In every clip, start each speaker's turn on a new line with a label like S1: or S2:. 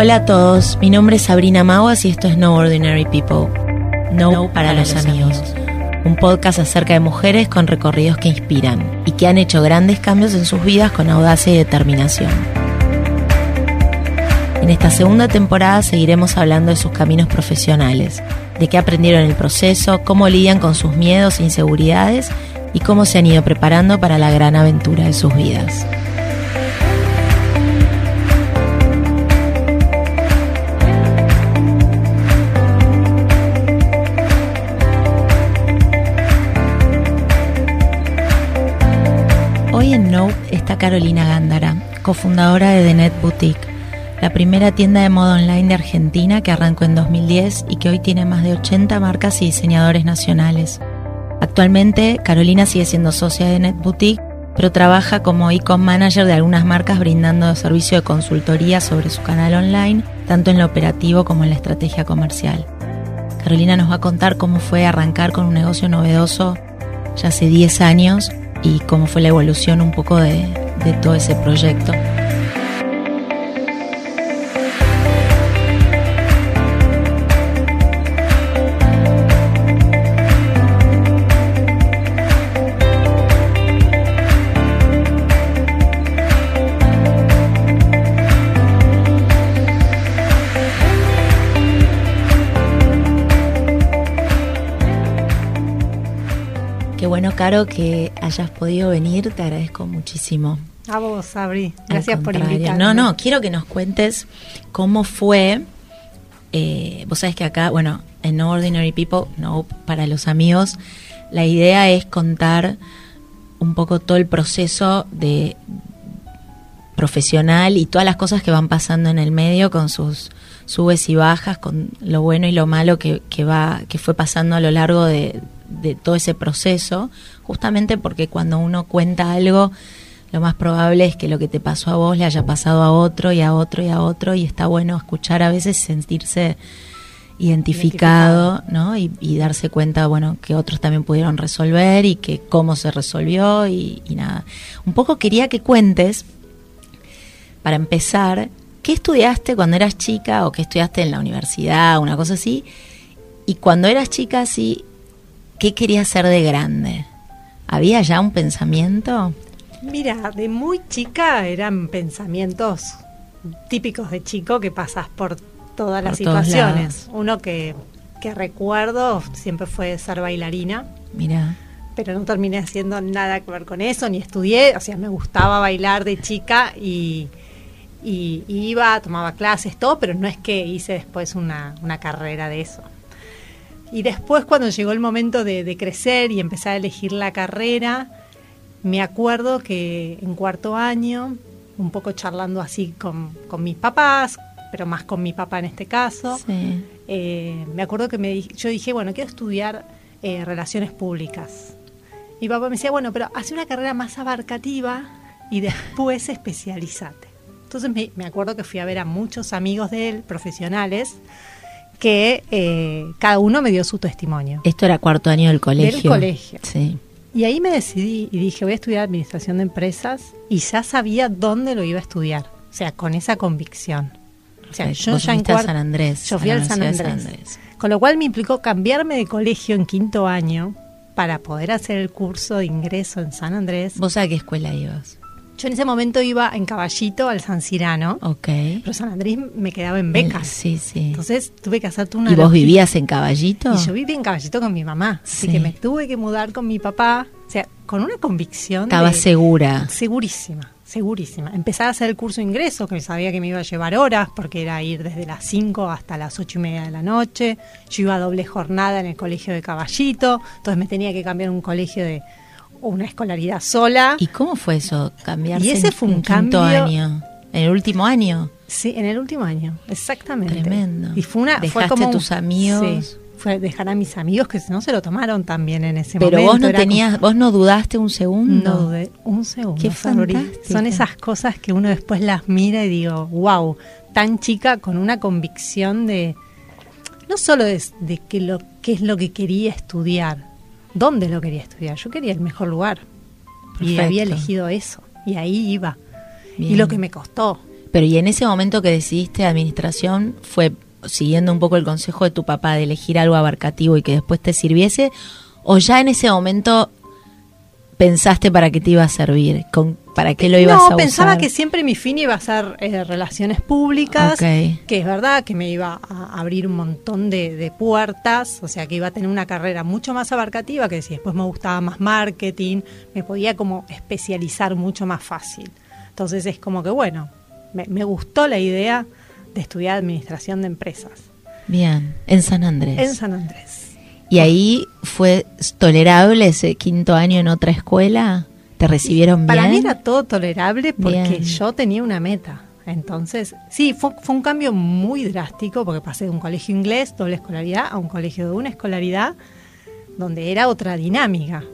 S1: Hola a todos, mi nombre es Sabrina Maguas y esto es No Ordinary People. No, para, los, amigos. Un podcast acerca de mujeres con recorridos que inspiran y que han hecho grandes cambios en sus vidas con audacia y determinación. En esta segunda temporada seguiremos hablando de sus caminos profesionales, de qué aprendieron en el proceso, cómo lidian con sus miedos e inseguridades y cómo se han ido preparando para la gran aventura de sus vidas. En Nope está Carolina Gándara, cofundadora de The Net Boutique, la primera tienda de moda online de Argentina que arrancó en 2010 y que hoy tiene más de 80 marcas y diseñadores nacionales. Actualmente, Carolina sigue siendo socia de Net Boutique, pero trabaja como e-com manager de algunas marcas brindando servicio de consultoría sobre su canal online, tanto en lo operativo como en la estrategia comercial. Carolina nos va a contar cómo fue arrancar con un negocio novedoso ya hace 10 años y cómo fue la evolución un poco de, de todo ese proyecto. Bueno, Caro, que hayas podido venir. Te agradezco muchísimo.
S2: A vos, Sabri. Gracias por invitarme.
S1: No, no, quiero que nos cuentes cómo fue. eh, vos sabés que acá, bueno, en No Ordinary People, no para los amigos, la idea es contar un poco todo el proceso de profesional y todas las cosas que van pasando en el medio con sus subes y bajas, con lo bueno y lo malo que, que va, que fue pasando a lo largo de, de todo ese proceso, justamente porque cuando uno cuenta algo, lo más probable es que lo que te pasó a vos le haya pasado a otro y a otro y a otro, y está bueno escuchar a veces sentirse identificado, ¿no? Y, y darse cuenta, bueno, que otros también pudieron resolver y que cómo se resolvió y, y nada. Un poco quería que cuentes, para empezar, ¿qué estudiaste cuando eras chica o qué estudiaste en la universidad, una cosa así? Y cuando eras chica, así, ¿qué querías ser de grande? ¿Había ya un pensamiento?
S2: Mira, de muy chica eran pensamientos típicos de chico que pasas por todas las
S1: Por
S2: situaciones. Uno que, que recuerdo siempre fue ser bailarina,
S1: Mira,
S2: pero no terminé haciendo nada que ver con eso, ni estudié, o sea, me gustaba bailar de chica y, y- y iba, tomaba clases, todo, pero no es que hice después una, una carrera de eso. Y después cuando llegó el momento de, de crecer y empezar a elegir la carrera, me acuerdo que en cuarto año, un poco charlando así con, con mis papás, pero más con mi papá en este caso,
S1: sí.
S2: eh, me acuerdo que me, yo dije, bueno, quiero estudiar eh, relaciones públicas. Mi papá me decía, bueno, pero hace una carrera más abarcativa y después especializate. Entonces me, me acuerdo que fui a ver a muchos amigos de él, profesionales, que eh, cada uno me dio su testimonio.
S1: Esto era cuarto año del colegio.
S2: colegio.
S1: Sí.
S2: Y ahí me decidí y dije, voy a estudiar administración de empresas y ya sabía dónde lo iba a estudiar. O sea, con esa convicción. O sea,
S1: Perfecto.
S2: yo
S1: Vos
S2: ya en cuarto-
S1: San Andrés,
S2: Yo fui al San Andrés.
S1: San Andrés.
S2: Con lo cual me implicó cambiarme de colegio en quinto año para poder hacer el curso de ingreso en San Andrés.
S1: ¿Vos a qué escuela ibas?
S2: Yo en ese momento iba en caballito al San Cirano,
S1: Ok.
S2: pero San Andrés me quedaba en becas.
S1: Sí, sí.
S2: Entonces tuve que hacer una
S1: ¿Y vos vivías en Caballito?
S2: Y yo viví en caballito con mi mamá. Así
S1: Sí.
S2: que me tuve que mudar con mi papá. O sea, con una convicción.
S1: Estaba
S2: de-
S1: segura.
S2: Segurísima, segurísima. Empezar a hacer el curso de ingreso, que sabía que me iba a llevar horas, porque era ir desde las 5 hasta las ocho y media de la noche. Yo iba a doble jornada en el colegio de Caballito, entonces me tenía que cambiar un colegio de una escolaridad sola.
S1: ¿Y cómo fue eso? Cambiarse
S2: Y ese fue un
S1: en
S2: cambio-
S1: año. ¿En el último año?
S2: Sí, en el último año, exactamente.
S1: Tremendo.
S2: Y fue una. fue
S1: Dejaste
S2: como
S1: tus amigos.
S2: Sí, fue dejar a mis amigos que no se lo tomaron también en ese
S1: Pero
S2: momento.
S1: vos no tenías, vos no dudaste un segundo.
S2: No dudé un segundo.
S1: Qué.
S2: Son esas cosas que uno después las mira y digo, wow, tan chica con una convicción de. No solo de, de que lo, qué es lo que quería estudiar, dónde lo quería estudiar. Yo quería el mejor lugar. Y
S1: Perfecto.
S2: había elegido eso. Y ahí iba. Y lo que me costó.
S1: Pero y en ese momento que decidiste administración, ¿fue siguiendo un poco el consejo de tu papá de elegir algo abarcativo y que después te sirviese? ¿O ya en ese momento pensaste para qué te iba a servir? ¿Con, ¿Para qué lo ibas a usar?
S2: No, pensaba que siempre mi fin iba a ser eh, relaciones públicas, que es verdad que me iba a abrir un montón de, de puertas, o sea que iba a tener una carrera mucho más abarcativa, que si después me gustaba más marketing, me podía como especializar mucho más fácil. Entonces es como que bueno, me, me gustó la idea de estudiar administración de empresas
S1: Bien, en San Andrés.
S2: en San Andrés.
S1: ¿Y ahí fue tolerable ese quinto año en otra escuela? ¿Te recibieron
S2: Para
S1: bien?
S2: mí era todo tolerable porque
S1: Bien.
S2: yo tenía una meta. Entonces, sí, fue, fue un cambio muy drástico porque pasé de un colegio inglés, doble escolaridad, a un colegio de una escolaridad donde era otra dinámica.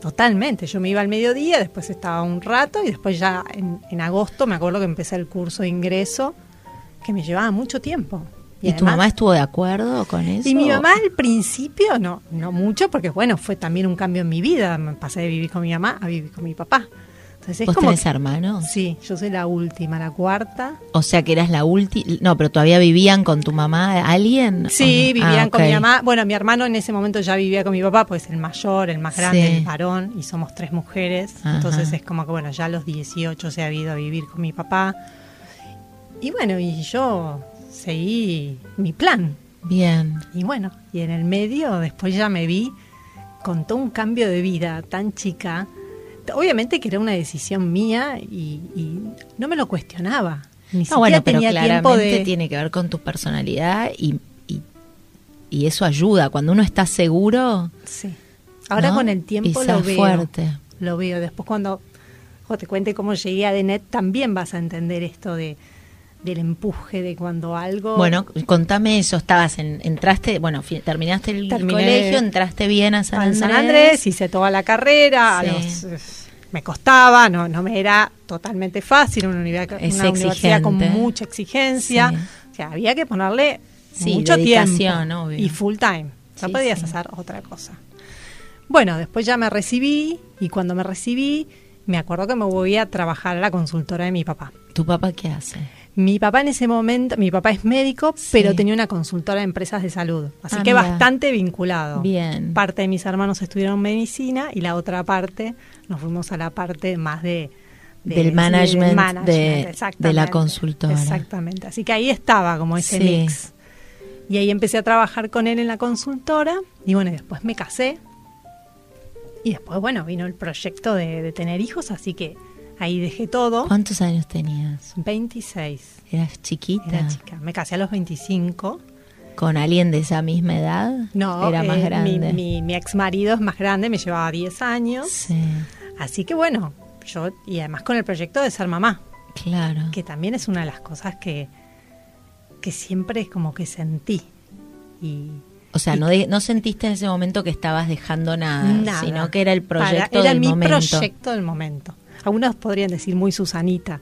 S2: Totalmente. Yo me iba al mediodía, después estaba un rato y después ya en, en agosto me acuerdo que empecé el curso de ingreso que me llevaba mucho tiempo.
S1: ¿Y, tu
S2: además-
S1: mamá estuvo de acuerdo con eso?
S2: y mi mamá al principio, no, no mucho, porque bueno, fue también un cambio en mi vida. Me pasé de vivir con mi mamá a vivir con mi papá. Entonces es
S1: ¿Vos
S2: como
S1: tenés
S2: que-
S1: hermanos?
S2: Sí, yo soy la última, la cuarta.
S1: O sea que eras la última. No, pero todavía vivían con tu mamá alguien. ¿O
S2: Sí,
S1: no?
S2: vivían
S1: Ah,
S2: con mi mamá. Bueno, mi hermano en ese momento ya vivía con mi papá, pues el mayor, el más grande,
S1: Sí.
S2: el varón, y somos tres mujeres.
S1: Ajá.
S2: Entonces es como que, bueno, ya a los 18 se ha ido a vivir con mi papá. Y bueno, y yo seguí mi plan.
S1: Bien.
S2: Y bueno, y en el medio después ya me vi con todo un cambio de vida tan chica. Obviamente que era una decisión mía y, y no me lo cuestionaba. Ni
S1: No,
S2: siquiera
S1: bueno, pero
S2: tenía tiempo
S1: claramente
S2: de...
S1: tiene que ver con tu personalidad y, y, y eso ayuda. Cuando uno está seguro.
S2: Sí. Ahora
S1: ¿no?
S2: con el tiempo lo veo.
S1: fuerte.
S2: Lo veo. Después cuando te cuente cómo llegué a DENET también vas a entender esto de del empuje de cuando algo...
S1: Bueno, contame eso. Estabas en, entraste, bueno, terminaste el
S2: Terminé
S1: colegio, entraste bien a San Andrés.
S2: San Andrés, hice toda la carrera, a los, eh, me costaba, no, no me era totalmente fácil, una, universidad, una universidad con mucha exigencia,
S1: Sí.
S2: o sea, había que ponerle
S1: Sí,
S2: mucho tiempo
S1: obvio.
S2: y full time, no podías hacer otra cosa. Bueno, después ya me recibí y cuando me recibí me acuerdo que me voy a trabajar a la consultora de mi papá.
S1: ¿Tu papá qué hace?
S2: Mi papá en ese momento, mi papá es médico,
S1: Sí.
S2: pero tenía una consultora de empresas de salud, así
S1: Ah,
S2: que
S1: mira.
S2: bastante vinculado.
S1: Bien.
S2: Parte de mis hermanos estudiaron medicina y la otra parte nos fuimos a la parte más de, de-
S1: Del management de- de la consultora.
S2: Exactamente. Así que ahí estaba como ese
S1: Sí.
S2: mix. Y ahí empecé a trabajar con él en la consultora y bueno, y después me casé. Y después, bueno, vino el proyecto de, de tener hijos, así que ahí dejé todo.
S1: ¿Cuántos años tenías?
S2: 26.
S1: ¿Eras chiquita?
S2: Era chica. Me casé a los 25.
S1: ¿Con alguien de esa misma edad?
S2: No,
S1: Era más
S2: eh,
S1: grande.
S2: Mi, mi, mi ex marido es más grande, me llevaba 10 años.
S1: Sí,
S2: Así que bueno, yo, y además con el proyecto de ser mamá,
S1: claro.
S2: que también es una de las cosas que, que siempre es como que sentí. Y
S1: O sea, no, de- no sentiste en ese momento que estabas dejando nada,
S2: nada.
S1: sino que era el proyecto
S2: Para- era
S1: del
S2: mi
S1: momento.
S2: proyecto del momento. Algunos podrían decir muy Susanita,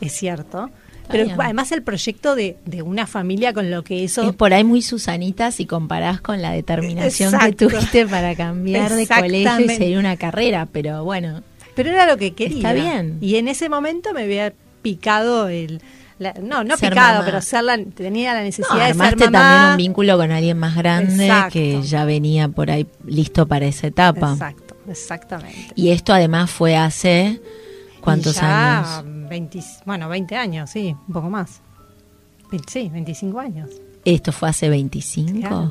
S2: es cierto. Pero además el proyecto de, de una familia con lo que eso...
S1: Es por ahí muy Susanita si comparás con la determinación
S2: Exacto.
S1: que tuviste para cambiar de colegio y seguir una carrera, pero bueno,
S2: Pero era lo que quería.
S1: Está bien.
S2: Y en ese momento me había picado el... la- no, no
S1: Ser
S2: picado,
S1: mamá.
S2: pero ser la- tenía la necesidad
S1: no,
S2: de ser mamá.
S1: también un vínculo con alguien más grande
S2: Exacto.
S1: que ya venía por ahí listo para esa etapa.
S2: Exacto, exactamente.
S1: Y esto además fue hace cuántos
S2: ya
S1: años?
S2: 20 bueno, 20 años, sí, un poco más. Sí, 25 años.
S1: Esto fue hace 25.
S2: Claro.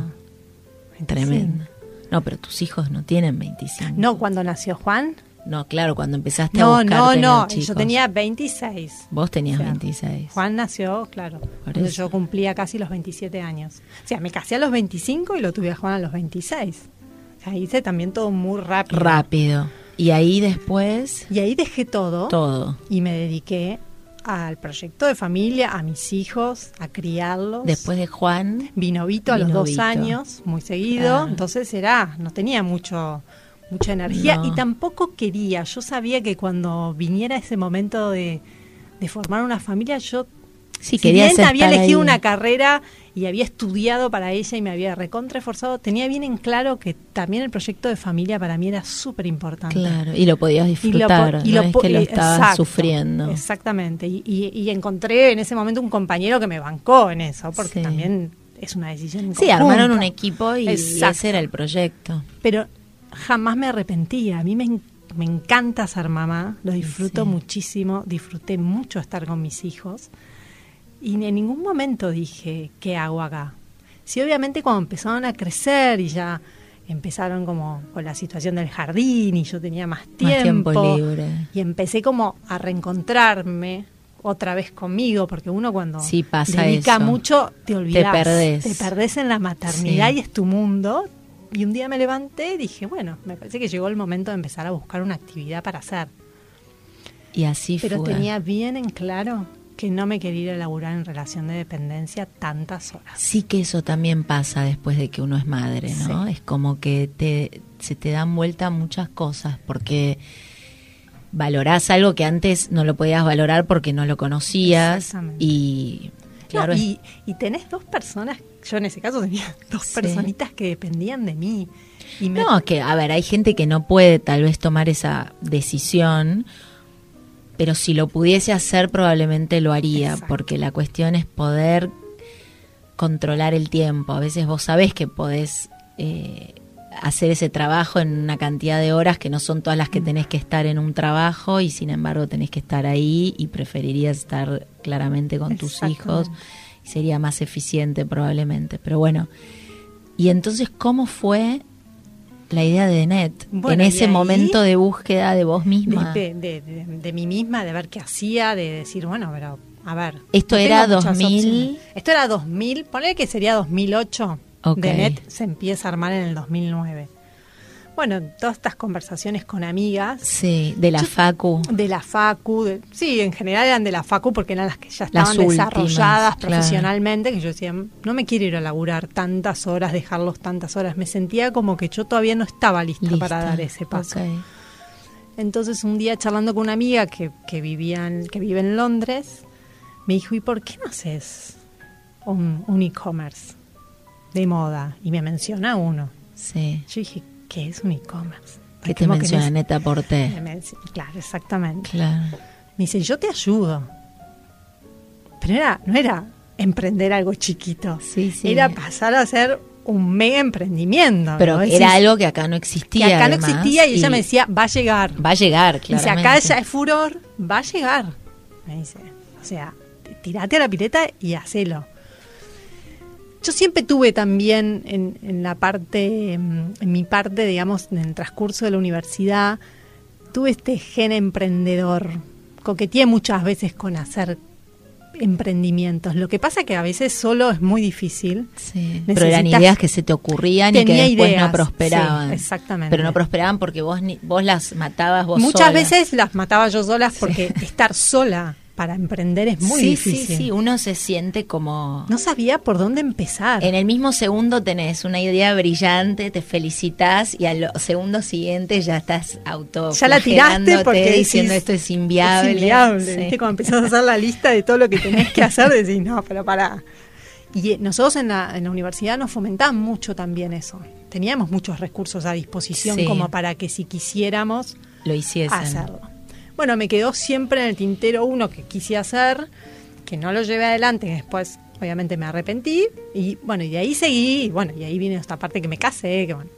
S1: Tremendo. No, pero tus hijos no tienen 25.
S2: No, cuando nació Juan.
S1: No, claro, cuando empezaste a
S2: No,
S1: buscar
S2: no,
S1: tener
S2: no.
S1: chicos.
S2: Yo tenía 26.
S1: Vos tenías
S2: O sea,
S1: 26.
S2: Juan nació, claro. cuando yo cumplía casi los 27 años. O sea, me casé a los 25 y lo tuve a Juan a los 26. O sea, hice también todo muy rápido.
S1: Rápido. Y ahí después,
S2: Y ahí dejé todo,
S1: todo.
S2: y me dediqué al proyecto de familia, a mis hijos, a criarlos.
S1: Después de Juan,
S2: Vino Vito a los dos años, muy seguido.
S1: Ah.
S2: Entonces era, no tenía mucho mucha energía
S1: No.
S2: y tampoco quería. Yo sabía que cuando viniera ese momento de, de formar una familia, yo
S1: Sí,
S2: si bien había elegido
S1: ahí.
S2: una carrera y había estudiado para ella y me había recontraesforzado, tenía bien en claro que también el proyecto de familia para mí era súper importante.
S1: Claro, y lo podías
S2: Y lo
S1: disfrutar,
S2: y
S1: no
S2: lo
S1: es que lo estabas
S2: exacto,
S1: sufriendo.
S2: Exactamente. Y, y- y encontré en ese momento un compañero que me bancó en eso, porque
S1: Sí.
S2: también es una decisión
S1: Sí, armaron
S2: conjunto.
S1: un equipo y
S2: Exacto.
S1: ese era el proyecto.
S2: Pero jamás me arrepentía. A mí me, me encanta ser mamá, lo disfruto
S1: Sí.
S2: muchísimo, disfruté mucho estar con mis hijos. Y en ningún momento dije, ¿qué hago acá? Sí, obviamente cuando empezaron a crecer y ya empezaron como con la situación del jardín y yo tenía más tiempo,
S1: Más tiempo libre.
S2: y empecé como a reencontrarme otra vez conmigo, porque uno cuando
S1: Sí, pasa
S2: dedica
S1: eso.
S2: mucho te olvidas,
S1: perdés.
S2: te perdés en la maternidad
S1: Sí.
S2: y es tu mundo. Y un día me levanté y dije, bueno, me parece que llegó el momento de empezar a buscar una actividad para hacer.
S1: Y así
S2: Pero
S1: fue.
S2: tenía bien en claro que no me quería ir a laburar en relación de dependencia tantas horas.
S1: Sí que eso también pasa después de que uno es madre, ¿no?
S2: Sí.
S1: Es como que te, se te dan vuelta muchas cosas porque valorás algo que antes no lo podías valorar porque no lo conocías y claro,
S2: No, y, y tenés dos personas, yo en ese caso tenía dos
S1: Sí.
S2: personitas que dependían de mí. Y me,
S1: No, que a ver, hay gente que no puede tal vez tomar esa decisión, pero si lo pudiese hacer probablemente lo haría,
S2: Exacto.
S1: porque la cuestión es poder controlar el tiempo. A veces vos sabés que podés eh, hacer ese trabajo en una cantidad de horas que no son todas las que
S2: Mm.
S1: tenés que estar en un trabajo y sin embargo tenés que estar ahí y preferirías estar claramente con tus hijos y sería más eficiente probablemente. Pero bueno, y entonces, ¿cómo fue la idea de Net
S2: Bueno,
S1: en ese
S2: ahí-
S1: momento de búsqueda de vos misma?
S2: de, de- de- de mí misma, de ver qué hacía, de decir, bueno, pero a ver.
S1: Esto era
S2: tengo muchas
S1: 2000.
S2: opciones. Esto era 2000, ponele que sería 2008.
S1: Ok.
S2: De NET se empieza a armar en el 2009. Bueno, todas estas conversaciones con amigas
S1: Sí, de la
S2: Yo-
S1: Facu.
S2: de la Facu, de- sí, en general eran de la Facu porque eran las que ya estaban
S1: últimas,
S2: desarrolladas
S1: claro.
S2: profesionalmente, que yo decía, no me quiero ir a laburar tantas horas, dejarlos tantas horas. Me sentía como que yo todavía no estaba lista,
S1: Lista.
S2: para dar ese paso. Entonces un día charlando con una amiga que, que, vivía en- que vive en Londres, me dijo, ¿y por qué no haces un, un e-commerce de moda? Y me menciona uno.
S1: Sí.
S2: Yo dije, ¿qué es un e-commerce?
S1: ¿Qué te
S2: que
S1: menciona Neta
S2: Me
S1: Porté?
S2: Claro, exactamente.
S1: Claro.
S2: Me dice, yo te ayudo. Pero era, no era emprender algo chiquito.
S1: Sí, sí.
S2: Era pasar a hacer un mega emprendimiento.
S1: Pero
S2: ¿no?
S1: era
S2: Decís,
S1: algo que acá no
S2: que
S1: existía.
S2: acá no existía y ella me decía, va a llegar.
S1: Va a llegar,
S2: Dice,
S1: claro.
S2: acá ya es furor, va a llegar. Me dice, o sea, tirate a la pileta y hacelo. Yo siempre tuve también en, en la parte, mm, en mi parte, digamos, en el transcurso de la universidad, tuve este gen emprendedor. Coqueteé muchas veces con hacer emprendimientos. Lo que pasa que a veces solo es muy difícil.
S1: Sí, pero eran ideas que se te ocurrían y que después
S2: ideas,
S1: no prosperaban.
S2: sí, exactamente.
S1: Pero no prosperaban porque vos ni- vos las matabas vos
S2: Muchas
S1: sola.
S2: veces las mataba yo solas porque estar sola para emprender es muy
S1: sí,
S2: difícil.
S1: sí, sí, uno se siente como
S2: No sabía por dónde empezar.
S1: en el mismo segundo tenés una idea brillante, te felicitas y al segundo siguiente ya estás auto
S2: ya la tiraste porque decís,
S1: diciendo esto es inviable.
S2: Es inviable.
S1: Sí.
S2: ¿viste? Cuando empezás a hacer la lista de todo lo que tenés que hacer, decís, no, pero para. Y eh, nosotros en la, en la universidad nos fomentaban mucho también eso. Teníamos muchos recursos a disposición
S1: Sí.
S2: como para que si quisiéramos
S1: Lo hiciesen.
S2: hacerlo. Bueno, me quedó siempre en el tintero uno que quise hacer, que no lo llevé adelante, que después obviamente me arrepentí, y bueno, y de ahí seguí, y bueno, y ahí viene esta parte que me casé, que bueno.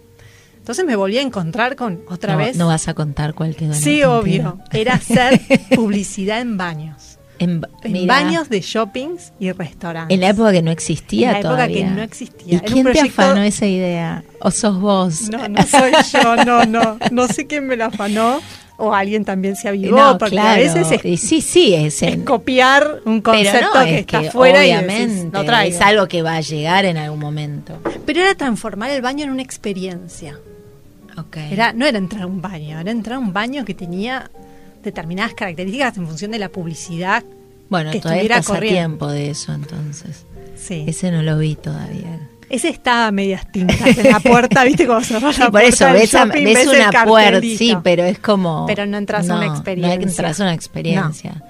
S2: Entonces me volví a encontrar con otra
S1: no,
S2: vez.
S1: no vas a contar cuál quedó
S2: sí, obvio. Era hacer publicidad en baños.
S1: En,
S2: En
S1: mira,
S2: baños de shoppings y restaurantes.
S1: En la época que no existía
S2: En la época
S1: todavía.
S2: que no existía.
S1: ¿Y
S2: Era
S1: quién te
S2: proyecto-
S1: afanó esa idea? ¿O sos vos?
S2: No, no soy yo, no, no. No sé quién me la afanó. O alguien también se avivó,
S1: No,
S2: porque
S1: claro.
S2: a veces es
S1: sí, sí, es,
S2: copiar un
S1: pero
S2: concepto
S1: no,
S2: que
S1: es
S2: está
S1: que
S2: fuera y decís, no
S1: es algo que va a llegar en algún momento.
S2: Pero era transformar el baño en una experiencia.
S1: Okay.
S2: Era, no era entrar a un baño, era entrar a un baño que tenía determinadas características en función de la publicidad.
S1: bueno,
S2: que
S1: todavía
S2: estuviera
S1: estás a
S2: corriendo.
S1: tiempo de eso entonces.
S2: Sí.
S1: Ese no lo vi todavía.
S2: Ese está a medias tintas en la puerta, ¿viste? Como cerrás
S1: Sí,
S2: la
S1: por eso
S2: puerta del
S1: ves, una puerta, sí, pero es como...
S2: Pero no entras a una experiencia.
S1: No entras a una experiencia.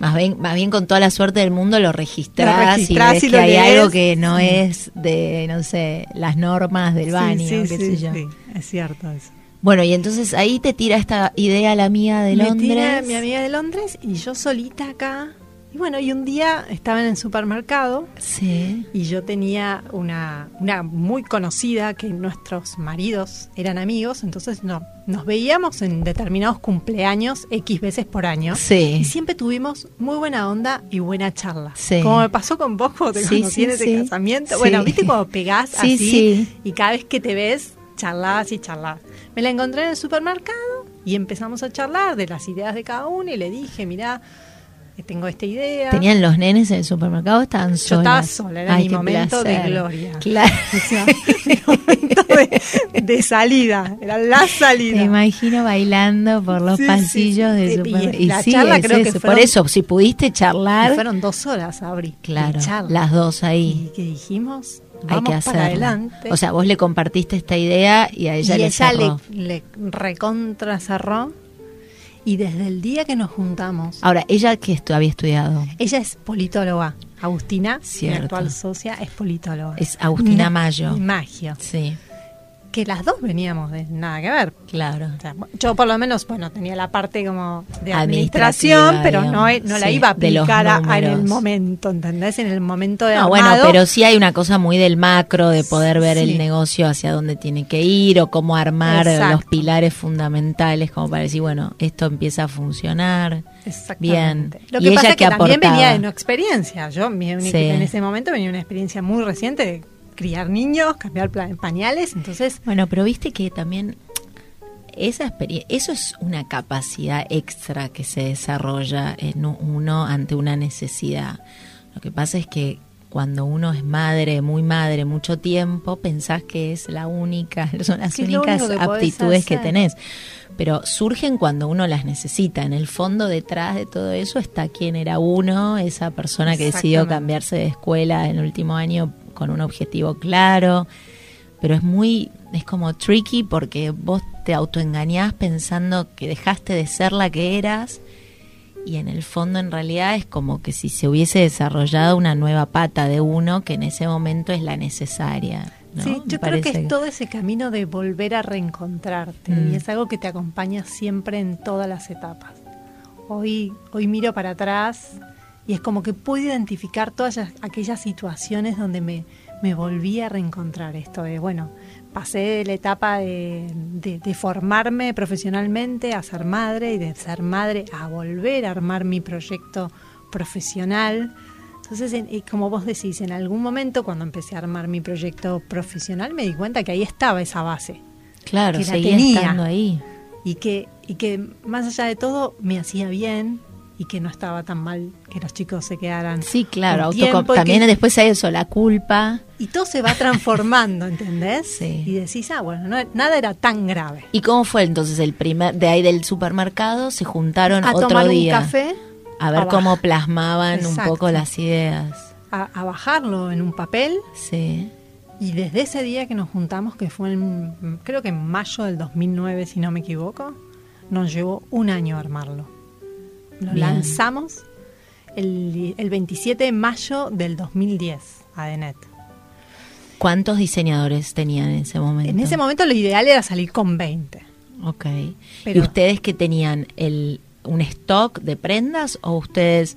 S1: Más bien, más bien con toda la suerte del mundo lo registrás,
S2: Lo
S1: y ves
S2: y
S1: que hay
S2: lees.
S1: algo que no
S2: Sí.
S1: es de, no sé, las normas del baño, qué sé yo.
S2: sí, es cierto eso.
S1: Bueno, y entonces ahí te tira esta idea la mía de
S2: Me
S1: Londres.
S2: tira mi amiga de Londres y yo solita acá. Y bueno, y un día estaba en el supermercado
S1: Sí.
S2: y yo tenía una, una muy conocida que nuestros maridos eran amigos, entonces no, nos veíamos en determinados cumpleaños X veces por año. Y
S1: Sí.
S2: siempre tuvimos muy buena onda y buena charla.
S1: Sí.
S2: Como me pasó con vos cuando te
S1: Sí,
S2: conocí en ese casamiento. Bueno, viste cuando pegás
S1: Sí,
S2: así
S1: sí.
S2: y cada vez que te ves, charlas y charlas. Me la encontré en el supermercado y empezamos a charlar de las ideas de cada uno y le dije, mirá, que tengo esta idea.
S1: ¿Tenían los nenes en el supermercado estaban solas?
S2: Yo estaba sola, era
S1: Ay,
S2: mi
S1: qué
S2: momento de
S1: placer.
S2: gloria.
S1: Claro.
S2: O sea, mi momento de, de salida, era la salida.
S1: Te imagino bailando por los
S2: Sí,
S1: pasillos
S2: sí.
S1: del
S2: Y
S1: supermercado.
S2: la charla creo que
S1: Por
S2: fueron-
S1: eso, si pudiste
S2: Y
S1: charlar,
S2: fueron dos horas, Abri. de
S1: claro, las dos ahí.
S2: Y que dijimos,
S1: Hay
S2: vamos
S1: que hacerlo.
S2: para adelante.
S1: O sea, vos le compartiste esta idea y a ella
S2: y
S1: le
S2: ella le,
S1: cerró.
S2: le recontra cerró. Y desde el día que nos juntamos,
S1: Ahora, ella que estu- había estudiado
S2: ella es politóloga. Agustina, mi actual socia, es politóloga.
S1: es Agustina
S2: Na-
S1: Mayo.
S2: Magio.
S1: Sí,
S2: Que las dos veníamos de nada que ver.
S1: claro.
S2: O sea, yo por lo menos, bueno, tenía la parte como de administración, pero no,
S1: digamos.
S2: no la
S1: Sí,
S2: iba a aplicar a- en el momento, ¿entendés? En el momento de
S1: No, bueno,
S2: armado.
S1: pero sí hay una cosa muy del macro de poder ver
S2: Sí.
S1: el negocio hacia dónde tiene que ir o cómo armar
S2: Exacto.
S1: los pilares fundamentales como para decir, bueno, esto empieza a funcionar.
S2: Exactamente.
S1: Bien.
S2: Lo
S1: ¿Y
S2: que
S1: ella
S2: pasa es que también venía de no experiencia. Yo mi
S1: Sí.
S2: en ese momento venía una experiencia muy reciente de criar niños, cambiar pañales, entonces
S1: Bueno, pero viste que también esa experiencia, eso es una capacidad extra que se desarrolla en uno ante una necesidad. Lo que pasa es que cuando uno es madre, muy madre, mucho tiempo, pensás que es la única, son las únicas
S2: que
S1: aptitudes que tenés. Pero surgen cuando uno las necesita. En el fondo, detrás de todo eso está quién era uno, esa persona que decidió cambiarse de escuela en el último año con un objetivo claro pero es muy, es como tricky porque vos te autoengañás pensando que dejaste de ser la que eras y en el fondo en realidad es como que si se hubiese desarrollado una nueva pata de uno que en ese momento es la necesaria. ¿no?
S2: sí,
S1: Me
S2: yo creo que es todo ese camino de volver a reencontrarte
S1: Mm.
S2: y es algo que te acompaña siempre en todas las etapas. Hoy, hoy miro para atrás y es como que puedo identificar todas aquellas situaciones donde me, me volví a reencontrar esto de, bueno, pasé de la etapa de, de- de formarme profesionalmente a ser madre y de ser madre a volver a armar mi proyecto profesional. Entonces, en- y como vos decís, en algún momento cuando empecé a armar mi proyecto profesional me di cuenta que ahí estaba esa base
S1: Claro,
S2: que la
S1: seguía
S2: tenía.
S1: estando ahí.
S2: y que, y que más allá de todo me hacía bien y que no estaba tan mal que los chicos se quedaran.
S1: Sí, claro, también
S2: que-
S1: después hay eso, la culpa.
S2: Y todo se va transformando, ¿entendés?
S1: Sí.
S2: Y decís, ah, bueno, no- nada era tan grave.
S1: ¿Y cómo fue entonces el primer, de ahí del supermercado, se juntaron
S2: a
S1: otro
S2: tomar
S1: día?
S2: un café,
S1: A ver
S2: a
S1: cómo plasmaban un poco las ideas.
S2: a, a bajarlo en un papel
S1: Sí.
S2: y desde ese día que nos juntamos, que fue en, creo que en mayo del 2009, si no me equivoco, nos llevó un año armarlo. Lo
S1: Bien.
S2: lanzamos el, el 27 de mayo del 2010 a DENET.
S1: ¿Cuántos diseñadores tenían en ese momento?
S2: En ese momento lo ideal era salir con 20.
S1: Ok. ¿Y ustedes que tenían el, un stock de prendas o ustedes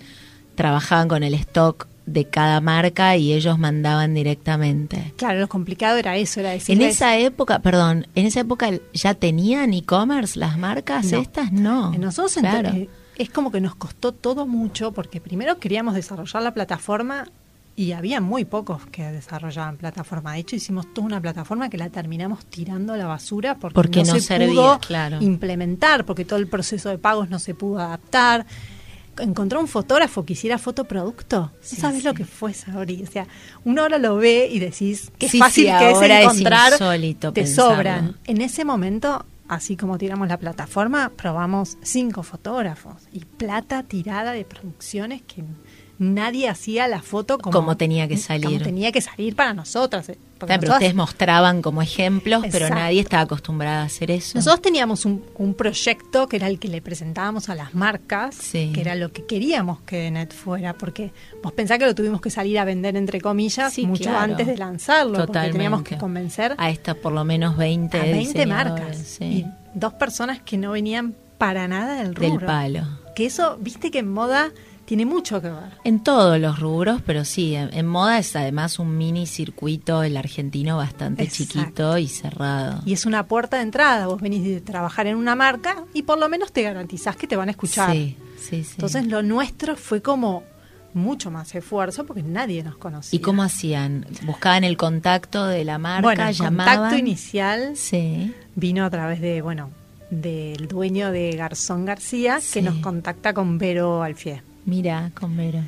S1: trabajaban con el stock de cada marca y ellos mandaban directamente?
S2: Claro, lo complicado era eso, era
S1: En
S2: decirles...
S1: esa época, perdón, en esa época ya tenían e-commerce las marcas
S2: No.
S1: estas, no.
S2: Eh, Nosotros
S1: claro.
S2: Es como que nos costó todo mucho porque primero queríamos desarrollar la plataforma y había muy pocos que desarrollaban plataforma. De hecho, hicimos toda una plataforma que la terminamos tirando a la basura porque,
S1: Porque
S2: no,
S1: no
S2: se
S1: servía,
S2: pudo
S1: claro.
S2: implementar, porque todo el proceso de pagos no se pudo adaptar. Encontró un fotógrafo que hiciera fotoproducto.
S1: Sí,
S2: ¿No ¿Sabes
S1: sí.
S2: lo que fue, Sabri? O sea, uno ahora lo ve y decís que
S1: Sí,
S2: fácil que es
S1: es
S2: encontrar.
S1: insólito
S2: te
S1: pensarlo.
S2: sobran. En ese momento, así como tiramos la plataforma, probamos cinco fotógrafos y plata tirada de producciones que nadie hacía la foto como,
S1: Como tenía que salir.
S2: como tenía que salir para nosotras. eh, porque
S1: pero
S2: nosotras-
S1: ustedes mostraban como ejemplos, pero nadie estaba acostumbrada a hacer eso.
S2: Nosotros teníamos un, un proyecto que era el que le presentábamos a las marcas,
S1: Sí.
S2: que era lo que queríamos que Net fuera, porque vos pensás que lo tuvimos que salir a vender entre comillas
S1: Sí,
S2: mucho
S1: claro.
S2: antes de lanzarlo, porque
S1: Totalmente.
S2: teníamos que convencer
S1: a estas por lo menos 20,
S2: a 20
S1: diseñadores,
S2: marcas
S1: sí,
S2: y dos personas que no venían para nada del rubro.
S1: del palo.
S2: Que eso, viste que en moda tiene mucho que ver.
S1: En todos los rubros, pero sí, en, en moda es además un mini circuito el argentino bastante
S2: Exacto.
S1: chiquito y cerrado.
S2: Y es una puerta de entrada. Vos venís de trabajar en una marca y por lo menos te garantizás que te van a escuchar.
S1: Sí, sí, sí.
S2: Entonces lo nuestro fue como mucho más esfuerzo porque nadie nos conocía.
S1: ¿Y cómo hacían? ¿Buscaban el contacto de la marca?
S2: Bueno, el
S1: ¿Llamaban?
S2: contacto inicial
S1: Sí.
S2: vino a través de, bueno, del dueño de Garzón García,
S1: Sí.
S2: que nos contacta con Vero Alfier.
S1: Mira, con Vero.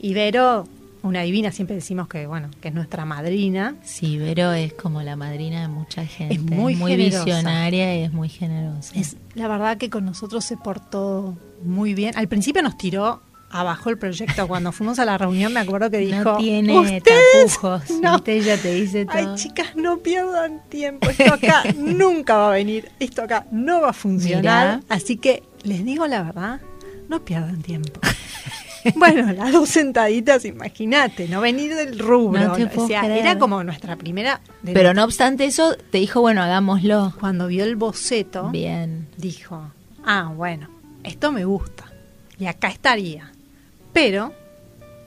S2: Y Vero, una divina, siempre decimos que, bueno, que es nuestra madrina.
S1: Sí, Vero es como la madrina de mucha gente.
S2: Es muy generosa.
S1: visionaria y es muy generosa.
S2: Es la verdad que con nosotros se portó muy bien. Al principio nos tiró abajo el proyecto. Cuando fuimos a la reunión me acuerdo que dijo...
S1: no tiene
S2: "Ustedes
S1: tapujos.
S2: no".
S1: Ella te dice todo.
S2: Ay, chicas, no pierdan tiempo. Esto acá nunca va a venir. Esto acá no va a funcionar.
S1: Mirá.
S2: Así que les digo la verdad, no pierdan tiempo. bueno, las dos sentaditas, imagínate, no venir del rubro.
S1: No te
S2: o sea, era como nuestra primera. de
S1: Pero no obstante eso, te dijo, bueno, hagámoslo.
S2: Cuando vio el boceto,
S1: Bien.
S2: dijo: Ah, bueno, esto me gusta. Y acá estaría. Pero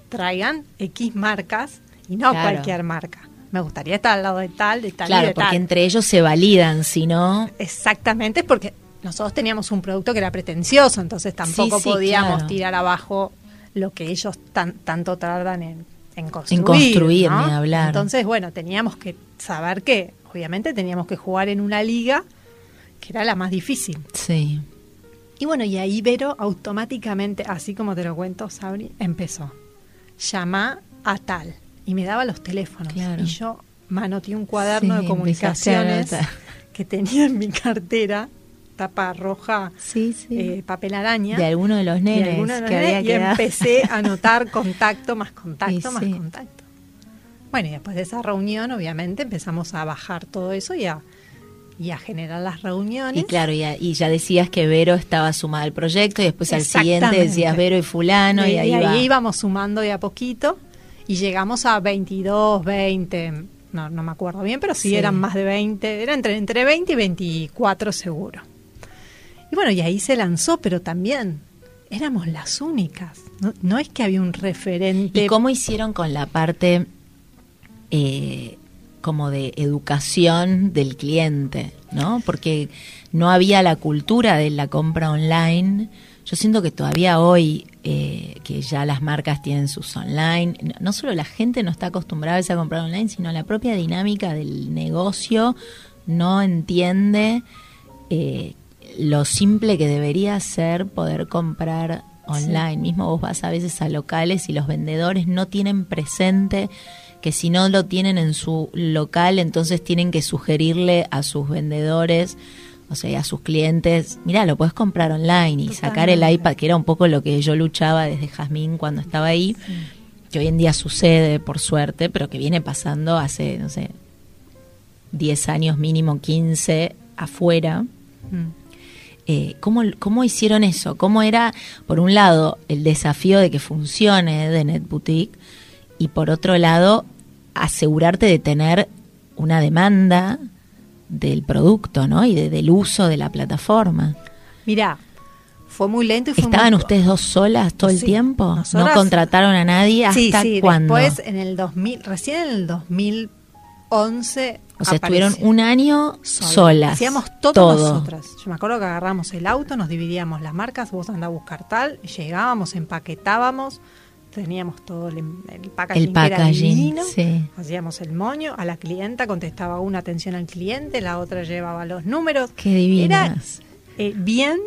S2: traigan X marcas y no
S1: Claro.
S2: cualquier marca. Me gustaría estar al lado de tal, de tal y
S1: Claro,
S2: de
S1: porque
S2: tal.
S1: entre ellos se validan, si no...
S2: Exactamente, porque nosotros teníamos un producto que era pretencioso, entonces tampoco
S1: Sí, sí,
S2: podíamos
S1: claro.
S2: tirar abajo lo que ellos tan, tanto tardan en, en construir.
S1: En construir,
S2: ¿no?
S1: ni hablar.
S2: Entonces, bueno, teníamos que saber que, obviamente, teníamos que jugar en una liga que era la más difícil.
S1: Sí.
S2: Y bueno, y ahí Vero automáticamente, así como te lo cuento, Sabri, empezó. Llama a tal. Y me daba los teléfonos.
S1: Claro.
S2: Y yo manoteé un cuaderno
S1: Sí,
S2: de comunicaciones que tenía en mi cartera, tapa roja,
S1: Sí, sí.
S2: eh, papel araña.
S1: de alguno de los
S2: de
S1: nenes
S2: alguno de los
S1: que
S2: nenes,
S1: había
S2: y
S1: quedado.
S2: empecé a anotar contacto más contacto
S1: Y
S2: más
S1: sí.
S2: contacto. Bueno, y después de esa reunión, obviamente, empezamos a bajar todo eso y a, y a generar las reuniones.
S1: Y claro, y, a- y ya decías que Vero estaba sumada al proyecto y después al siguiente decías Vero y fulano y, ahí,
S2: íbamos sumando de a poquito y llegamos a 22, 20, no, no me acuerdo bien, pero sí,
S1: Sí.
S2: eran más de 20, era entre, entre 20 y 24 seguro. Y bueno, y ahí se lanzó, pero también éramos las únicas. No, no es que había un referente.
S1: ¿Y cómo hicieron con la parte eh, como de educación del cliente? ¿no? Porque no había la cultura de la compra online. Yo siento que todavía hoy, eh, que ya las marcas tienen sus online, no- solo la gente no está acostumbrada a comprar online, sino la propia dinámica del negocio no entiende eh, lo simple que debería ser poder comprar online. Mismo vos vas a veces a locales y los vendedores no tienen presente que si no lo tienen en su local, entonces tienen que sugerirle a sus vendedores, o sea, a sus clientes, mira, lo puedes comprar online y sacar el iPad, que era un poco lo que yo luchaba desde Jazmín cuando estaba ahí, que hoy en día sucede, por suerte, pero que viene pasando hace, no sé, 10 años mínimo, 15 afuera.
S2: Mm.
S1: Eh, ¿cómo, ¿Cómo hicieron eso? ¿Cómo era, por un lado, el desafío de que funcione de Net Boutique y por otro lado, asegurarte de tener una demanda del producto ¿no? y de- del uso de la plataforma?
S2: Mirá, fue muy lento y fue
S1: ¿Estaban
S2: muy-
S1: ustedes dos solas todo el tiempo?
S2: nosotras-
S1: ¿No contrataron a nadie? ¿Hasta
S2: Sí, sí,
S1: cuándo?
S2: después en el 2000, recién en el 2011
S1: o sea, estuvieron un año
S2: sola.
S1: solas.
S2: Hacíamos todo,
S1: todo.
S2: nosotras. Yo me acuerdo que agarramos el auto, nos dividíamos las marcas, vos andá a buscar tal, llegábamos, empaquetábamos, teníamos todo el, el packaging,
S1: El
S2: que era
S1: packaging,
S2: divino,
S1: sí.
S2: hacíamos el moño, a la clienta contestaba una atención al cliente, la otra llevaba los números.
S1: Qué
S2: Era
S1: divinas.
S2: eh, bien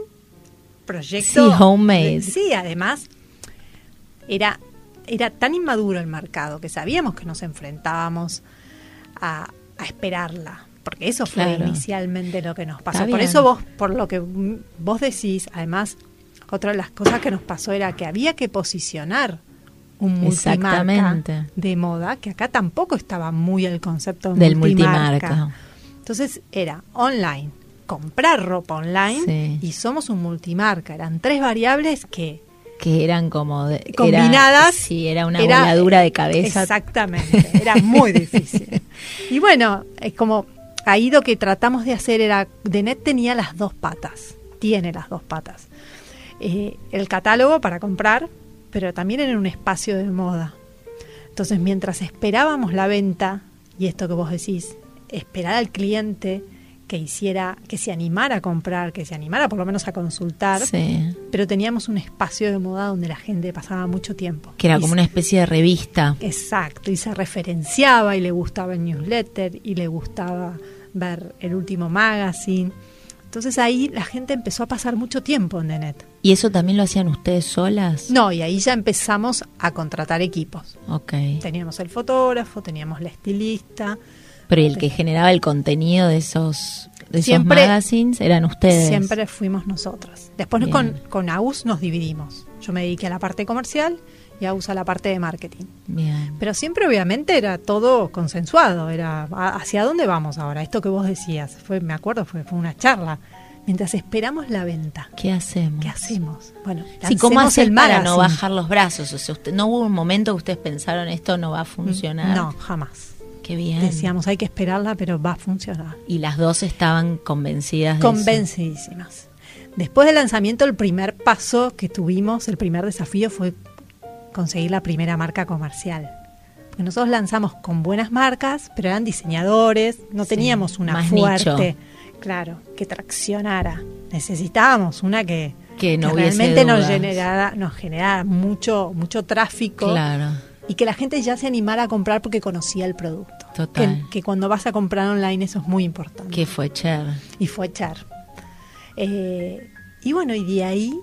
S2: proyecto.
S1: Sí, homemade.
S2: Sí, además era, era tan inmaduro el mercado que sabíamos que nos enfrentábamos a, a esperarla. Porque eso fue
S1: Claro.
S2: inicialmente lo que nos pasó. Por eso vos, por lo que vos decís, además, otra de las cosas que nos pasó era que había que posicionar un multimarca de moda, que acá tampoco estaba muy el concepto de
S1: Del
S2: multimarca.
S1: multimarca.
S2: Entonces era online, comprar ropa online
S1: Sí.
S2: y somos un multimarca. Eran tres variables que
S1: Que eran como... de- era-
S2: combinadas.
S1: sí, era una
S2: era-
S1: voladura de cabeza.
S2: Exactamente, era muy difícil. Y bueno, es como ahí lo que tratamos de hacer era, Denet tenía las dos patas, tiene las dos patas. Eh, el catálogo para comprar, pero también era un espacio de moda. Entonces, mientras esperábamos la venta, y esto que vos decís, esperar al cliente que hiciera, que se animara a comprar, que se animara por lo menos a consultar,
S1: Sí.
S2: pero teníamos un espacio de moda donde la gente pasaba mucho tiempo.
S1: Que era
S2: Y
S1: como una especie de revista.
S2: Exacto, y se referenciaba y le gustaba el newsletter y le gustaba ver el último magazine. Entonces ahí la gente empezó a pasar mucho tiempo en Denet.
S1: ¿Y eso también lo hacían ustedes solas?
S2: No, y ahí ya empezamos a contratar equipos.
S1: Ok.
S2: Teníamos el fotógrafo, teníamos la estilista,
S1: Pero ¿y el que generaba el contenido de esos, de esos magazines eran ustedes.
S2: siempre fuimos nosotras. Después
S1: Bien.
S2: con, con AUS nos dividimos. Yo me dediqué a la parte comercial y AUS a la parte de marketing.
S1: Bien.
S2: Pero siempre obviamente era todo consensuado, era "¿A- hacia dónde vamos ahora, esto que vos decías, fue, me acuerdo, fue, fue una charla. Mientras esperamos la venta,
S1: ¿Qué hacemos?
S2: ¿qué hacemos? Bueno,
S1: Sí, ¿cómo hacer
S2: el
S1: para no bajar los brazos? O sea, usted, ¿no hubo un momento que ustedes pensaron esto no va a funcionar?
S2: No, jamás.
S1: Qué bien.
S2: Decíamos, hay que esperarla, pero va a funcionar.
S1: Y las dos estaban convencidas de eso.
S2: Convencidísimas. Después del lanzamiento, el primer paso que tuvimos, el primer desafío fue conseguir la primera marca comercial. Porque nosotros lanzamos con buenas marcas, pero eran diseñadores, no
S1: Sí,
S2: teníamos una fuerte,
S1: nicho.
S2: claro, que traccionara. Necesitábamos una que,
S1: Que no hubiese
S2: realmente nos generara, nos generara mucho, mucho tráfico
S1: Claro.
S2: Y que la gente ya se animara a comprar porque conocía el producto.
S1: Total.
S2: Que, que cuando vas a comprar online eso es muy importante
S1: ¿Qué fue, Cher?
S2: y fue Char. Eh, y bueno, y de ahí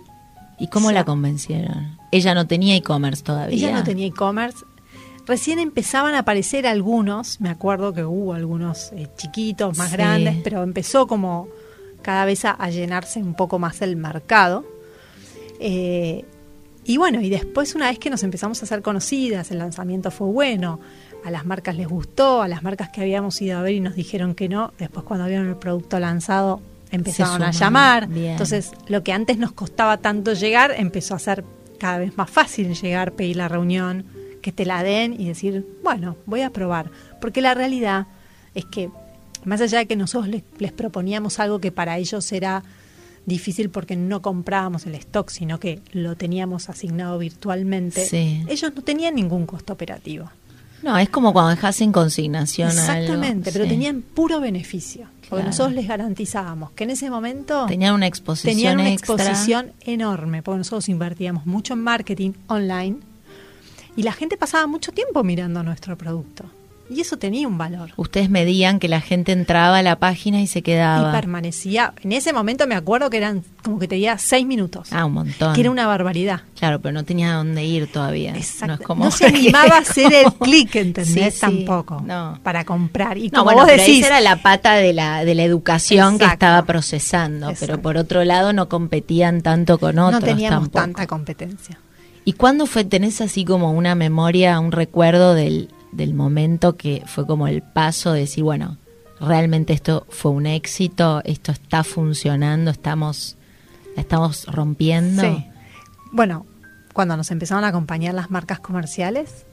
S1: ¿Y cómo la convencieron? Ella no tenía e-commerce todavía.
S2: ella no tenía e-commerce. Recién empezaban a aparecer algunos, me acuerdo que hubo algunos eh, chiquitos, más
S1: Sí.
S2: grandes, pero empezó como cada vez a, a llenarse un poco más el mercado. Eh, y bueno, y después una vez que nos empezamos a hacer conocidas, el lanzamiento fue bueno, a las marcas les gustó, a las marcas que habíamos ido a ver y nos dijeron que no, después cuando vieron el producto lanzado empezaron a llamar.
S1: Bien.
S2: Entonces, lo que antes nos costaba tanto llegar, empezó a ser cada vez más fácil llegar, pedir la reunión, que te la den y decir, bueno, voy a probar. Porque la realidad es que, más allá de que nosotros les, les proponíamos algo que para ellos era difícil porque no comprábamos el stock, sino que lo teníamos asignado virtualmente,
S1: Sí.
S2: ellos no tenían ningún costo operativo.
S1: No, es como cuando dejas en consignación algo.
S2: Exactamente, pero
S1: Sí.
S2: tenían beneficio. Porque
S1: Claro.
S2: nosotros les garantizábamos que en ese momento
S1: Tenían una exposición
S2: tenían una
S1: extra.
S2: exposición enorme, porque nosotros invertíamos mucho en marketing online y la gente pasaba mucho tiempo mirando nuestro producto. Y eso tenía un valor.
S1: Ustedes medían que la gente entraba a la página y se
S2: Y
S1: quedaba.
S2: permanecía, en ese momento me acuerdo que eran como que tenía seis minutos,
S1: Ah, un montón.
S2: que era una barbaridad.
S1: Claro, pero no tenía dónde ir todavía.
S2: Exacto.
S1: No,
S2: No,
S1: es como
S2: se animaba a hacer el clic, ¿entendés?
S1: Sí, sí.
S2: Tampoco.
S1: No.
S2: Para comprar. Y
S1: No,
S2: como
S1: bueno,
S2: vos
S1: pero
S2: decís,
S1: esa era la pata de la, de la educación que estaba procesando, pero
S2: Exacto.
S1: por otro lado no competían tanto con otros
S2: no teníamos
S1: tampoco.
S2: tanta competencia.
S1: ¿Y cuándo fue, tenés así como una memoria, un recuerdo del, del momento que fue como el paso de decir, bueno, realmente esto fue un éxito, esto está funcionando, estamos, la estamos rompiendo?
S2: Sí. Bueno, cuando nos empezaron a acompañar las marcas comerciales,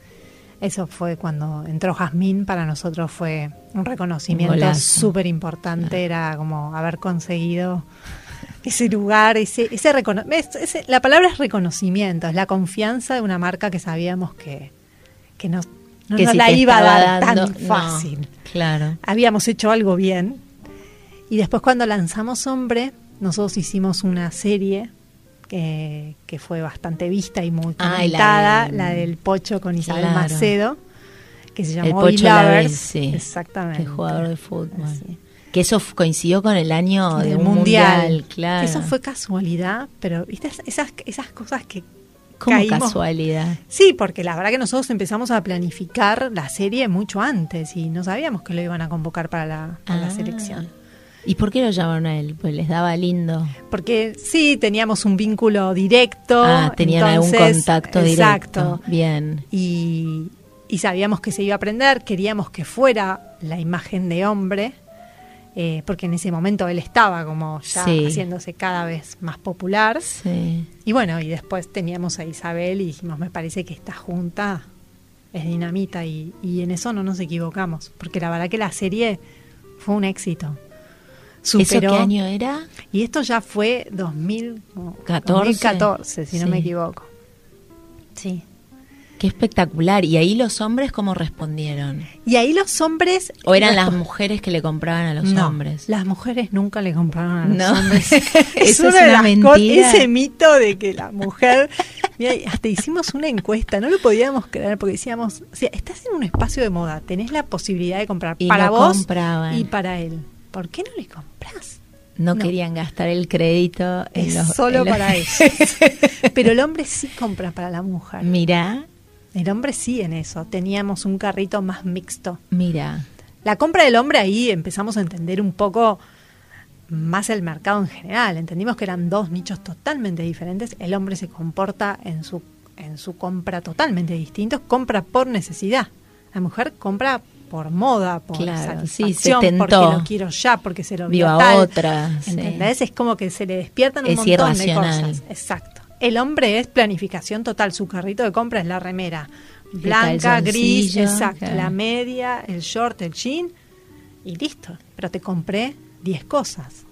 S2: eso fue cuando entró Jazmín, para nosotros fue un reconocimiento súper importante, era como haber conseguido ese lugar, ese, ese, recono- es- ese- la palabra es reconocimiento, es la confianza de una marca que sabíamos que, que nos, no
S1: Que
S2: nos
S1: si
S2: la iba a dar
S1: dando-
S2: tan
S1: no,
S2: fácil
S1: claro.
S2: habíamos hecho algo bien. Y después cuando lanzamos Hombre, nosotros hicimos una serie que, que fue bastante vista y muy
S1: Ah, y la
S2: comentada,
S1: de-
S2: la, del Pocho con Isabel
S1: Claro.
S2: Macedo, que se
S1: El
S2: llamó
S1: Pocho
S2: Belovers.
S1: Lavez, sí.
S2: Exactamente.
S1: Es jugador de fútbol.
S2: Así.
S1: Que eso coincidió con el año
S2: Del
S1: de un
S2: mundial.
S1: mundial, claro.
S2: Eso fue casualidad, pero ¿viste? esas, esas cosas que
S1: como
S2: caímos-
S1: casualidad.
S2: Sí, porque la verdad que nosotros empezamos a planificar la serie mucho antes y no sabíamos que lo iban a convocar para la, para la
S1: Ah.
S2: selección.
S1: ¿Y por qué lo llamaron a él? Pues les daba lindo.
S2: Porque sí, teníamos un vínculo directo.
S1: Ah, tenían algún contacto directo.
S2: Exacto.
S1: Bien.
S2: Y, y sabíamos que se iba a aprender, queríamos que fuera la imagen de hombre, eh, porque en ese momento él estaba como ya
S1: Sí.
S2: haciéndose cada vez más popular.
S1: Sí.
S2: Y bueno, y después teníamos a Isabel y dijimos, me parece que esta junta es dinamita y, y en eso no nos equivocamos, porque la verdad que la serie fue un éxito.
S1: ¿Eso
S2: Superó,
S1: qué año era?
S2: Y esto ya fue 2000, no,
S1: 14,
S2: 2014, si no me equivoco. Sí.
S1: Qué espectacular. ¿Y ahí los hombres cómo respondieron?
S2: Y ahí los hombres...
S1: ¿O eran las mujeres que le compraban a los
S2: No,
S1: hombres?
S2: Las mujeres nunca le compraron a los
S1: No.
S2: hombres.
S1: Eso es
S2: una de
S1: una mentira.
S2: Ese mito de que la mujer. Mira, hasta hicimos una encuesta, no lo podíamos creer porque decíamos: o sea, estás en un espacio de moda, tenés la posibilidad de comprar
S1: Y
S2: para
S1: no
S2: vos
S1: compraban.
S2: y para él. ¿Por qué no le compras?
S1: No,
S2: No.
S1: querían gastar el crédito en
S2: Es
S1: los-
S2: solo
S1: en los-
S2: para ellos. Pero el hombre sí compra para la mujer.
S1: Mira,
S2: El hombre sí en eso. Teníamos un carrito más mixto.
S1: mira.
S2: La compra del hombre ahí empezamos a entender un poco más el mercado en general. Entendimos que eran dos nichos totalmente diferentes. El hombre se comporta en su, en su compra totalmente distintos. Compra por necesidad. La mujer compra por moda, por
S1: Claro, sí,
S2: satisfacción,
S1: se tentó.
S2: porque lo quiero ya, porque se lo
S1: Vio
S2: vio
S1: a
S2: tal.
S1: otra, sí.
S2: ¿Entendés? Es como que se le despiertan un
S1: Es
S2: montón
S1: irracional.
S2: de cosas. Exacto. El hombre es planificación total. Su carrito de compra es la remera blanca, gris, exacto. La media, el short, el jean y listo. Pero te compré 10 cosas.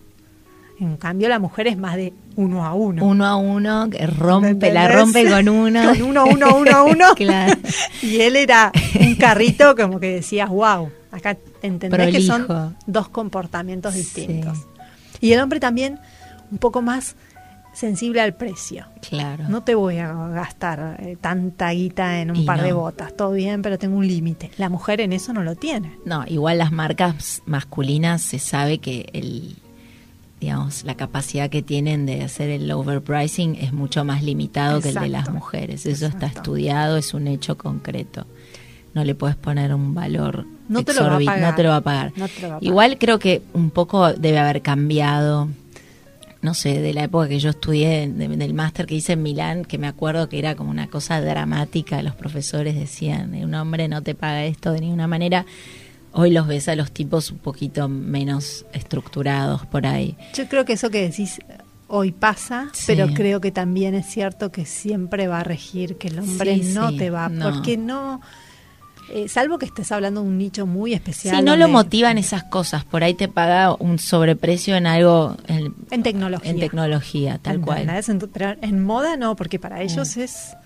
S2: En cambio, la mujer es más de uno a uno.
S1: Uno a uno, que rompe, la rompe con uno.
S2: Con uno, uno, uno, uno.
S1: Claro.
S2: Y él era un carrito como que decías, wow, acá entendés que son dos comportamientos
S1: Sí.
S2: distintos. Y el hombre también un poco más sensible al precio.
S1: Claro.
S2: No te voy a gastar eh, tanta guita en un
S1: Y
S2: par de botas, todo bien, pero tengo un límite. La mujer en eso no lo tiene.
S1: No, igual las marcas masculinas se sabe que el digamos la capacidad que tienen de hacer el overpricing es mucho más limitado que el de las mujeres. Eso está estudiado, es un hecho concreto. No le puedes poner un valor
S2: No te lo va a
S1: exorbi-
S2: pagar.
S1: no te lo va a pagar.
S2: No te lo va a pagar.
S1: Igual creo que un poco debe haber cambiado no sé, de la época que yo estudié, de- del máster que hice en Milán, que me acuerdo que era como una cosa dramática, los profesores decían, un hombre no te paga esto de ninguna manera. Hoy los ves a los tipos un poquito menos estructurados por ahí.
S2: Yo creo que eso que decís hoy pasa,
S1: Sí.
S2: pero creo que también es cierto que siempre va a regir que el hombre
S1: Sí,
S2: no
S1: sí,
S2: te va,
S1: no.
S2: porque no, eh, salvo que estés hablando de un nicho muy especial.
S1: Si no lo
S2: donde-
S1: motivan esas cosas, por ahí te paga un sobreprecio en algo, en,
S2: En tecnología.
S1: en tecnología, tal cual.
S2: ¿Entendés? En tu- Pero en moda no, porque para ellos
S1: Mm.
S2: es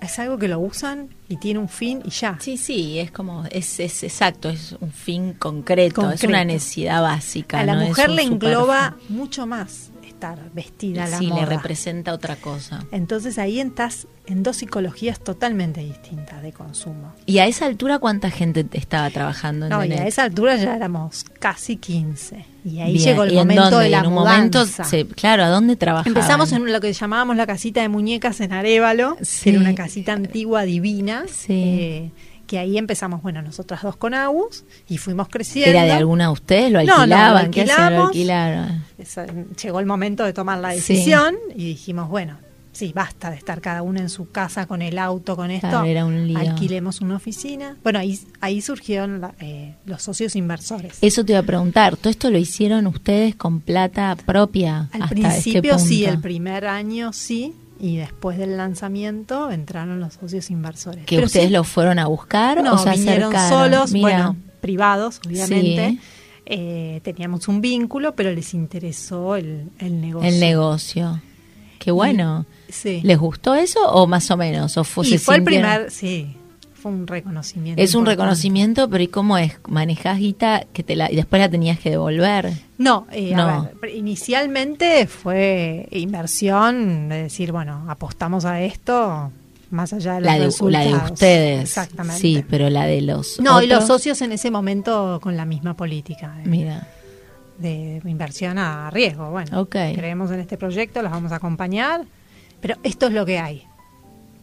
S2: es algo que lo usan y tiene un fin y ya.
S1: Sí, sí, es como, es, es exacto, es un fin concreto, es una necesidad básica.
S2: a la
S1: no
S2: mujer le engloba mucho más estar vestida la
S1: Sí,
S2: moda.
S1: le representa otra cosa.
S2: Entonces ahí estás en dos psicologías totalmente distintas de consumo.
S1: ¿Y a esa altura cuánta gente te estaba trabajando en
S2: No, y a esa altura ya éramos casi 15. Y ahí
S1: Bien,
S2: llegó el
S1: ¿y en
S2: momento
S1: dónde?
S2: de la
S1: en un momento, se- claro, ¿a dónde trabajaban?
S2: Empezamos en lo que llamábamos la casita de muñecas en Arevalo,
S1: Sí.
S2: que era una casita antigua divina,
S1: Sí.
S2: eh, que ahí empezamos, bueno, nosotras dos con Agus, y fuimos creciendo.
S1: ¿Era de alguna de ustedes? ¿Lo
S2: No, no, lo
S1: alquilaban? ¿Qué hacían? ¿Lo
S2: alquilamos.
S1: alquilaron?
S2: Llegó el momento de tomar la
S1: Sí.
S2: decisión y dijimos, bueno, sí, basta de estar cada uno en su casa con el auto, con esto.
S1: Claro, era un lío.
S2: Alquilemos una oficina. Bueno, ahí, ahí surgieron la- eh, los socios inversores.
S1: Eso te iba a preguntar, ¿todo esto lo hicieron ustedes con plata propia?
S2: Al
S1: hasta
S2: principio
S1: este
S2: sí, el primer año sí, y después del lanzamiento entraron los socios inversores.
S1: ¿Que
S2: Pero
S1: ustedes
S2: sí,
S1: lo fueron a buscar
S2: no,
S1: o se
S2: vinieron
S1: acercaron?
S2: solos,
S1: Mira,
S2: bueno, privados, obviamente.
S1: Sí.
S2: Eh, teníamos un vínculo, pero les interesó el, el negocio.
S1: el negocio. Qué bueno.
S2: Sí.
S1: ¿Les gustó eso o más o menos? ¿O fue,
S2: y
S1: se
S2: fue el primer, sí, fue un reconocimiento.
S1: Es un
S2: importante.
S1: reconocimiento, pero ¿y cómo es? ¿Manejás guita que te la, y después la tenías que devolver?
S2: No, eh,
S1: No.
S2: a ver, inicialmente fue inversión, de decir, bueno, apostamos a esto más allá de
S1: La de, la de
S2: resultados.
S1: ustedes.
S2: Exactamente.
S1: Sí, pero la de los
S2: No, y los socios en ese momento con la misma política de,
S1: Mira,
S2: de inversión a riesgo. Bueno,
S1: Ok.
S2: creemos en este proyecto, los vamos a acompañar, pero esto es lo que hay.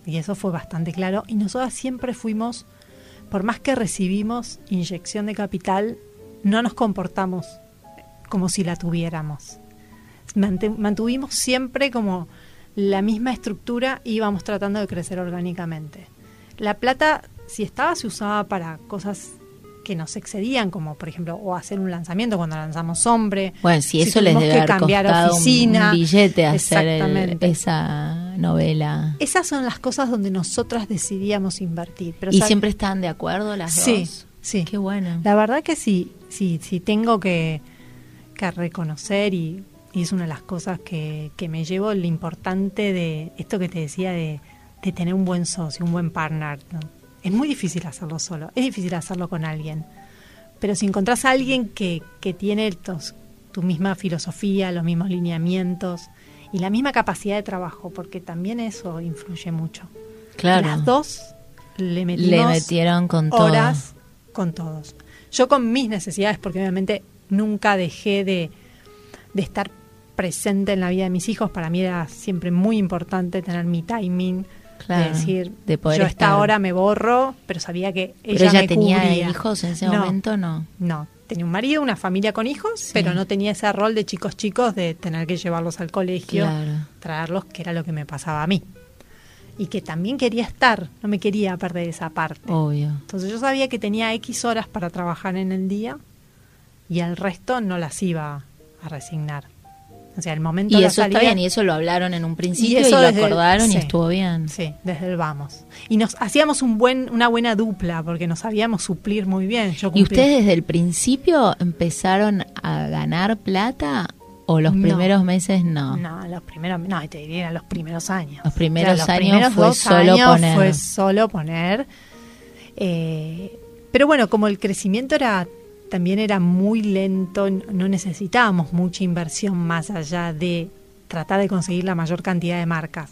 S2: Y eso fue bastante claro. Y nosotros siempre fuimos, por más que recibimos inyección de capital, no nos comportamos como si la tuviéramos. mantuvimos siempre como la misma estructura y íbamos tratando de crecer orgánicamente. La plata, si estaba, se usaba para cosas que nos excedían, como por ejemplo, o hacer un lanzamiento cuando lanzamos Hombre.
S1: Bueno, si eso les debe haber cambiar oficina, un, billete hacer esa novela.
S2: Esas son las cosas donde nosotras decidíamos invertir.
S1: Pero, ¿Y siempre estaban de acuerdo las
S2: sí,
S1: dos?
S2: Sí,
S1: Qué bueno.
S2: La verdad que sí, sí, sí tengo que, que reconocer y, es una de las cosas que, que me llevo lo importante de esto que te decía de, de tener un buen socio, un buen partner. ¿no? Es muy difícil hacerlo solo, es difícil hacerlo con alguien. Pero si encontrás a alguien que, que tiene tu misma filosofía, los mismos lineamientos y la misma capacidad de trabajo, porque también eso influye mucho.
S1: Claro.
S2: Las dos le
S1: metieron con
S2: horas con todos. Yo con mis necesidades, porque obviamente nunca dejé de, de estar presente en la vida de mis hijos. Para mí era siempre muy importante tener mi timing, de decir, de poder yo esta hora me borro, pero sabía que ella,
S1: pero tenía hijos en ese momento, no.
S2: No, tenía un marido, una familia con hijos, pero no tenía ese rol de chicos chicos de tener que llevarlos al colegio, traerlos, que era lo que me pasaba a mí. Y que también quería estar, no me quería perder esa parte.
S1: Obvio.
S2: Entonces yo sabía que tenía X horas para trabajar en el día y el resto no las iba a resignar. O sea, el momento
S1: y eso está bien, y eso lo hablaron en un principio y, lo acordaron y estuvo bien.
S2: Sí, desde el vamos. Y nos hacíamos un buen, una buena dupla porque nos sabíamos suplir muy bien.
S1: ¿Y ustedes desde el principio empezaron a ganar plata o los primeros meses no?
S2: No, los primeros, no, te diría los primeros años.
S1: Los primeros años fue solo poner.
S2: Fue solo poner. Eh, pero bueno, como el crecimiento era también era muy lento, no necesitábamos mucha inversión más allá de tratar de conseguir la mayor cantidad de marcas.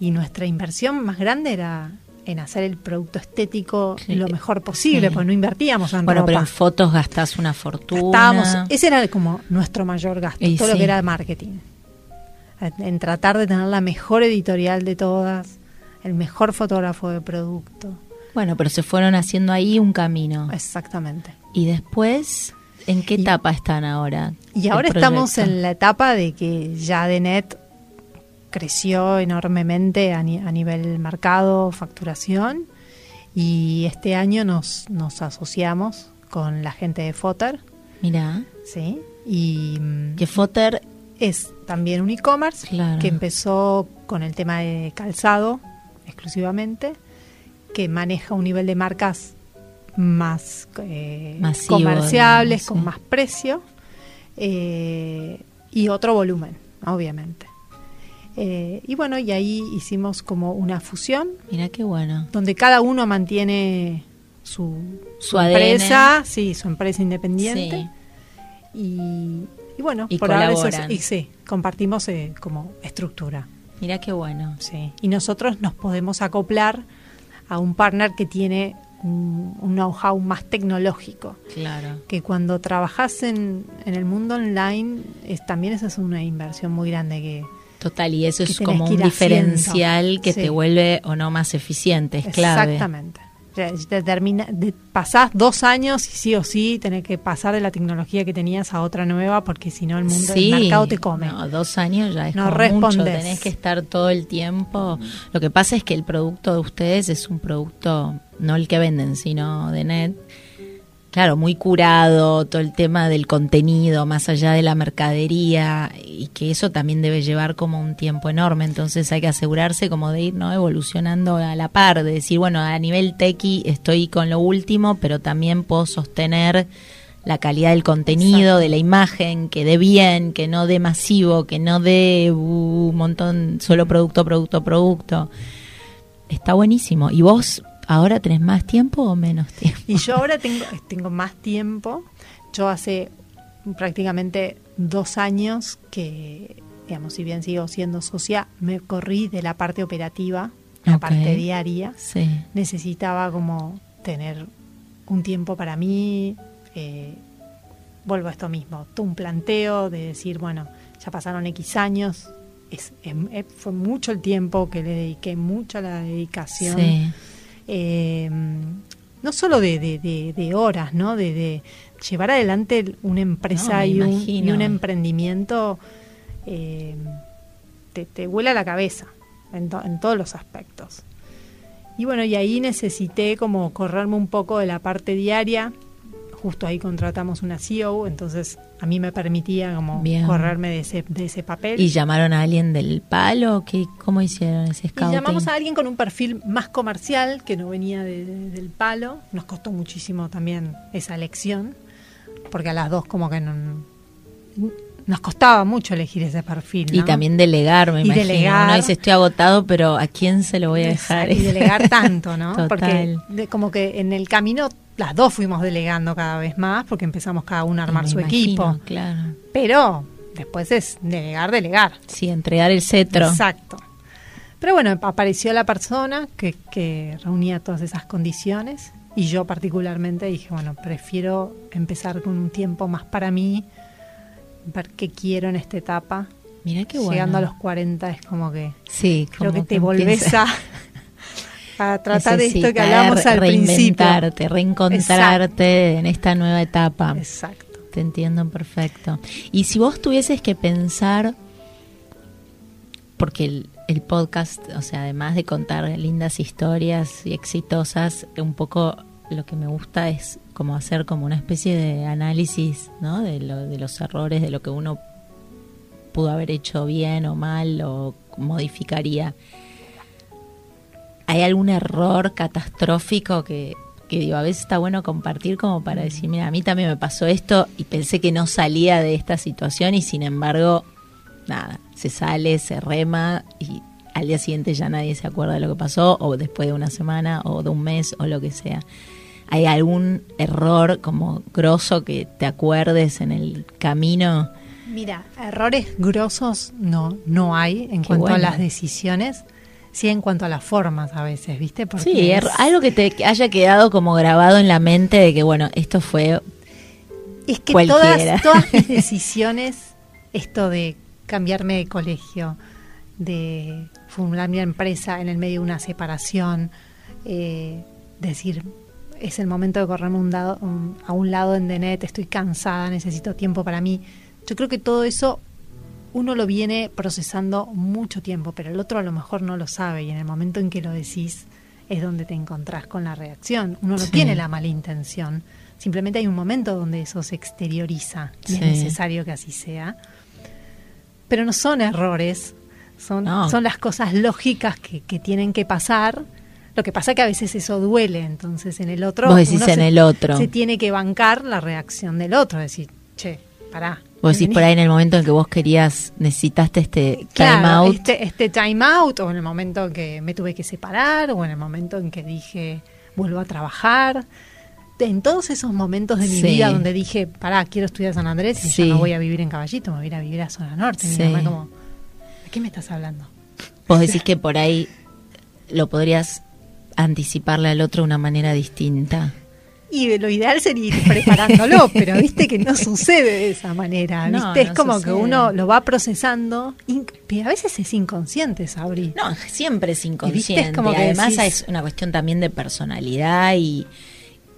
S2: Y nuestra inversión más grande era en hacer el producto estético lo mejor posible, pues no invertíamos en
S1: bueno, pero en fotos gastás una fortuna.
S2: Gastábamos, ese era como nuestro mayor gasto, todo lo que era marketing. En tratar de tener la mejor editorial de todas, el mejor fotógrafo de producto.
S1: Bueno, pero se fueron haciendo ahí un camino.
S2: Exactamente.
S1: Y después, ¿en qué etapa están ahora?
S2: Y ahora estamos en la etapa de que ya Denet creció enormemente a, nivel mercado, facturación, y este año nos, nos asociamos con la gente de Fotter.
S1: Mira.
S2: Sí. Y
S1: mm, que Fotter
S2: es también un e-commerce que empezó con el tema de calzado exclusivamente, que maneja un nivel de marcas más eh, comerciables, con más precio eh, y otro volumen, obviamente. Eh, y bueno, y ahí hicimos como una fusión.
S1: Mira qué bueno.
S2: Donde cada uno mantiene su, su, empresa, sí, su empresa independiente. Y, bueno,
S1: y por ahora
S2: y sí, compartimos como estructura.
S1: Mira qué bueno.
S2: Sí. Y nosotros nos podemos acoplar a un partner que tiene un, know-how más tecnológico.
S1: Claro.
S2: Que cuando trabajas en, en el mundo online, es, también esa es una inversión muy grande que...
S1: Total, y eso es como un diferencial que te vuelve o no más eficiente, es clave.
S2: Exactamente. Determina, de, pasás dos años y sí o sí tenés que pasar de la tecnología que tenías a otra nueva porque si no el mundo del mercado te come.
S1: No, dos años ya es no mucho, tenés que estar todo el tiempo. Lo que pasa es que el producto de ustedes es un producto, no el que venden, sino de net, claro, muy curado, todo el tema del contenido, más allá de la mercadería, y que eso también debe llevar como un tiempo enorme, entonces hay que asegurarse como de ir no evolucionando a la par, de decir, bueno, a nivel tequi estoy con lo último, pero también puedo sostener la calidad del contenido, de la imagen, que dé bien, que no dé masivo, que no dé uh, un montón, solo producto, producto, producto. Está buenísimo. ¿Y vos ¿Ahora tenés más tiempo o menos tiempo?
S2: Y yo ahora tengo, tengo más tiempo. Yo hace prácticamente dos años que, digamos, si bien sigo siendo socia, me corrí de la parte operativa, la parte diaria.
S1: Sí.
S2: Necesitaba como tener un tiempo para mí. Eh, vuelvo a esto mismo, un planteo de decir, bueno, ya pasaron X años, es, fue mucho el tiempo que le dediqué, mucha la dedicación. Sí
S1: eh,
S2: no solo de, de, horas, ¿no? De, llevar adelante una empresa y, un, y, un, emprendimiento eh, te, te vuela la cabeza en, en todos los aspectos. Y bueno, y ahí necesité como correrme un poco de la parte diaria. Justo ahí contratamos una CEO, entonces a mí me permitía como correrme de ese, de ese papel.
S1: ¿Y llamaron a alguien del palo? ¿Qué, ¿Cómo hicieron ese scouting?
S2: Y llamamos a alguien con un perfil más comercial, que no venía del palo. Nos costó muchísimo también esa elección, porque a las dos como que no, nos costaba mucho elegir ese perfil.
S1: Y también delegar, me y imagino. Delegar. Uno dice, estoy agotado, pero ¿a quién se lo voy a dejar?
S2: Y delegar tanto, ¿no? Porque como que en el camino las dos fuimos delegando cada vez más, porque empezamos cada uno a armar su equipo.
S1: Claro.
S2: Pero después es delegar, delegar.
S1: Sí, entregar el cetro.
S2: Exacto. Pero bueno, apareció la persona que, que reunía todas esas condiciones y yo particularmente dije, bueno, prefiero empezar con un tiempo más para mí, ver qué quiero en esta etapa.
S1: Mira qué bueno.
S2: Llegando a los 40 es como que
S1: sí,
S2: creo que te volvés a, a tratar de esto que hablamos al
S1: reinventarte, reencontrarte en esta nueva etapa.
S2: Exacto.
S1: Te entiendo perfecto. Y si vos tuvieses que pensar, porque el, el podcast, o sea, además de contar lindas historias y exitosas, un poco lo que me gusta es como hacer como una especie de análisis ¿no? de, de los errores, de lo que uno pudo haber hecho bien o mal o modificaría. ¿Hay algún error catastrófico que, que digo, a veces está bueno compartir como para mm. decir, mira, a mí también me pasó esto y pensé que no salía de esta situación y sin embargo, nada, se sale, se rema y al día siguiente ya nadie se acuerda de lo que pasó o después de una semana o de un mes o lo que sea. ¿Hay algún error como grosso que te acuerdes en el camino?
S2: Mira, errores grosos no, no hay en cuanto a las decisiones, sí en cuanto a las formas a veces, ¿viste?
S1: Porque sí, algo que te haya quedado como grabado en la mente de que, bueno, esto fue...
S2: Es que todas, todas mis decisiones, esto de cambiarme de colegio, de fundar mi empresa en el medio de una separación, eh, decir, es el momento de correrme un dado, a un lado en Denet, estoy cansada, necesito tiempo para mí. Yo creo que todo eso uno lo viene procesando mucho tiempo, pero el otro a lo mejor no lo sabe y en el momento en que lo decís es donde te encontrás con la reacción. Uno no tiene la mala intención, simplemente hay un momento donde eso se exterioriza y es necesario que así sea. Pero no son errores, son, son las cosas lógicas que, que tienen que pasar lo que pasa es que a veces eso duele, entonces en el otro.
S1: Vos decís en
S2: se,
S1: el otro.
S2: Se tiene que bancar la reacción del otro, decir, che, pará.
S1: Vos decís por ahí en el momento en que vos querías, necesitaste este time out.
S2: Este, este time out, o en el momento en que me tuve que separar, o en el momento en que dije, vuelvo a trabajar. En todos esos momentos de mi vida donde dije, pará, quiero estudiar San Andrés y sí. ya no voy a vivir en Caballito, me voy a ir a vivir a Zona Norte. Mi mamá como, ¿de qué me estás hablando?
S1: Vos decís que por ahí lo podrías anticiparle al otro de una manera distinta.
S2: Y lo ideal sería ir preparándolo, pero viste que no sucede de esa manera. ¿viste? es como que uno lo va procesando. Y a veces es inconsciente, Sabri.
S1: No, siempre es inconsciente. Es como que Además, es una cuestión también de personalidad y,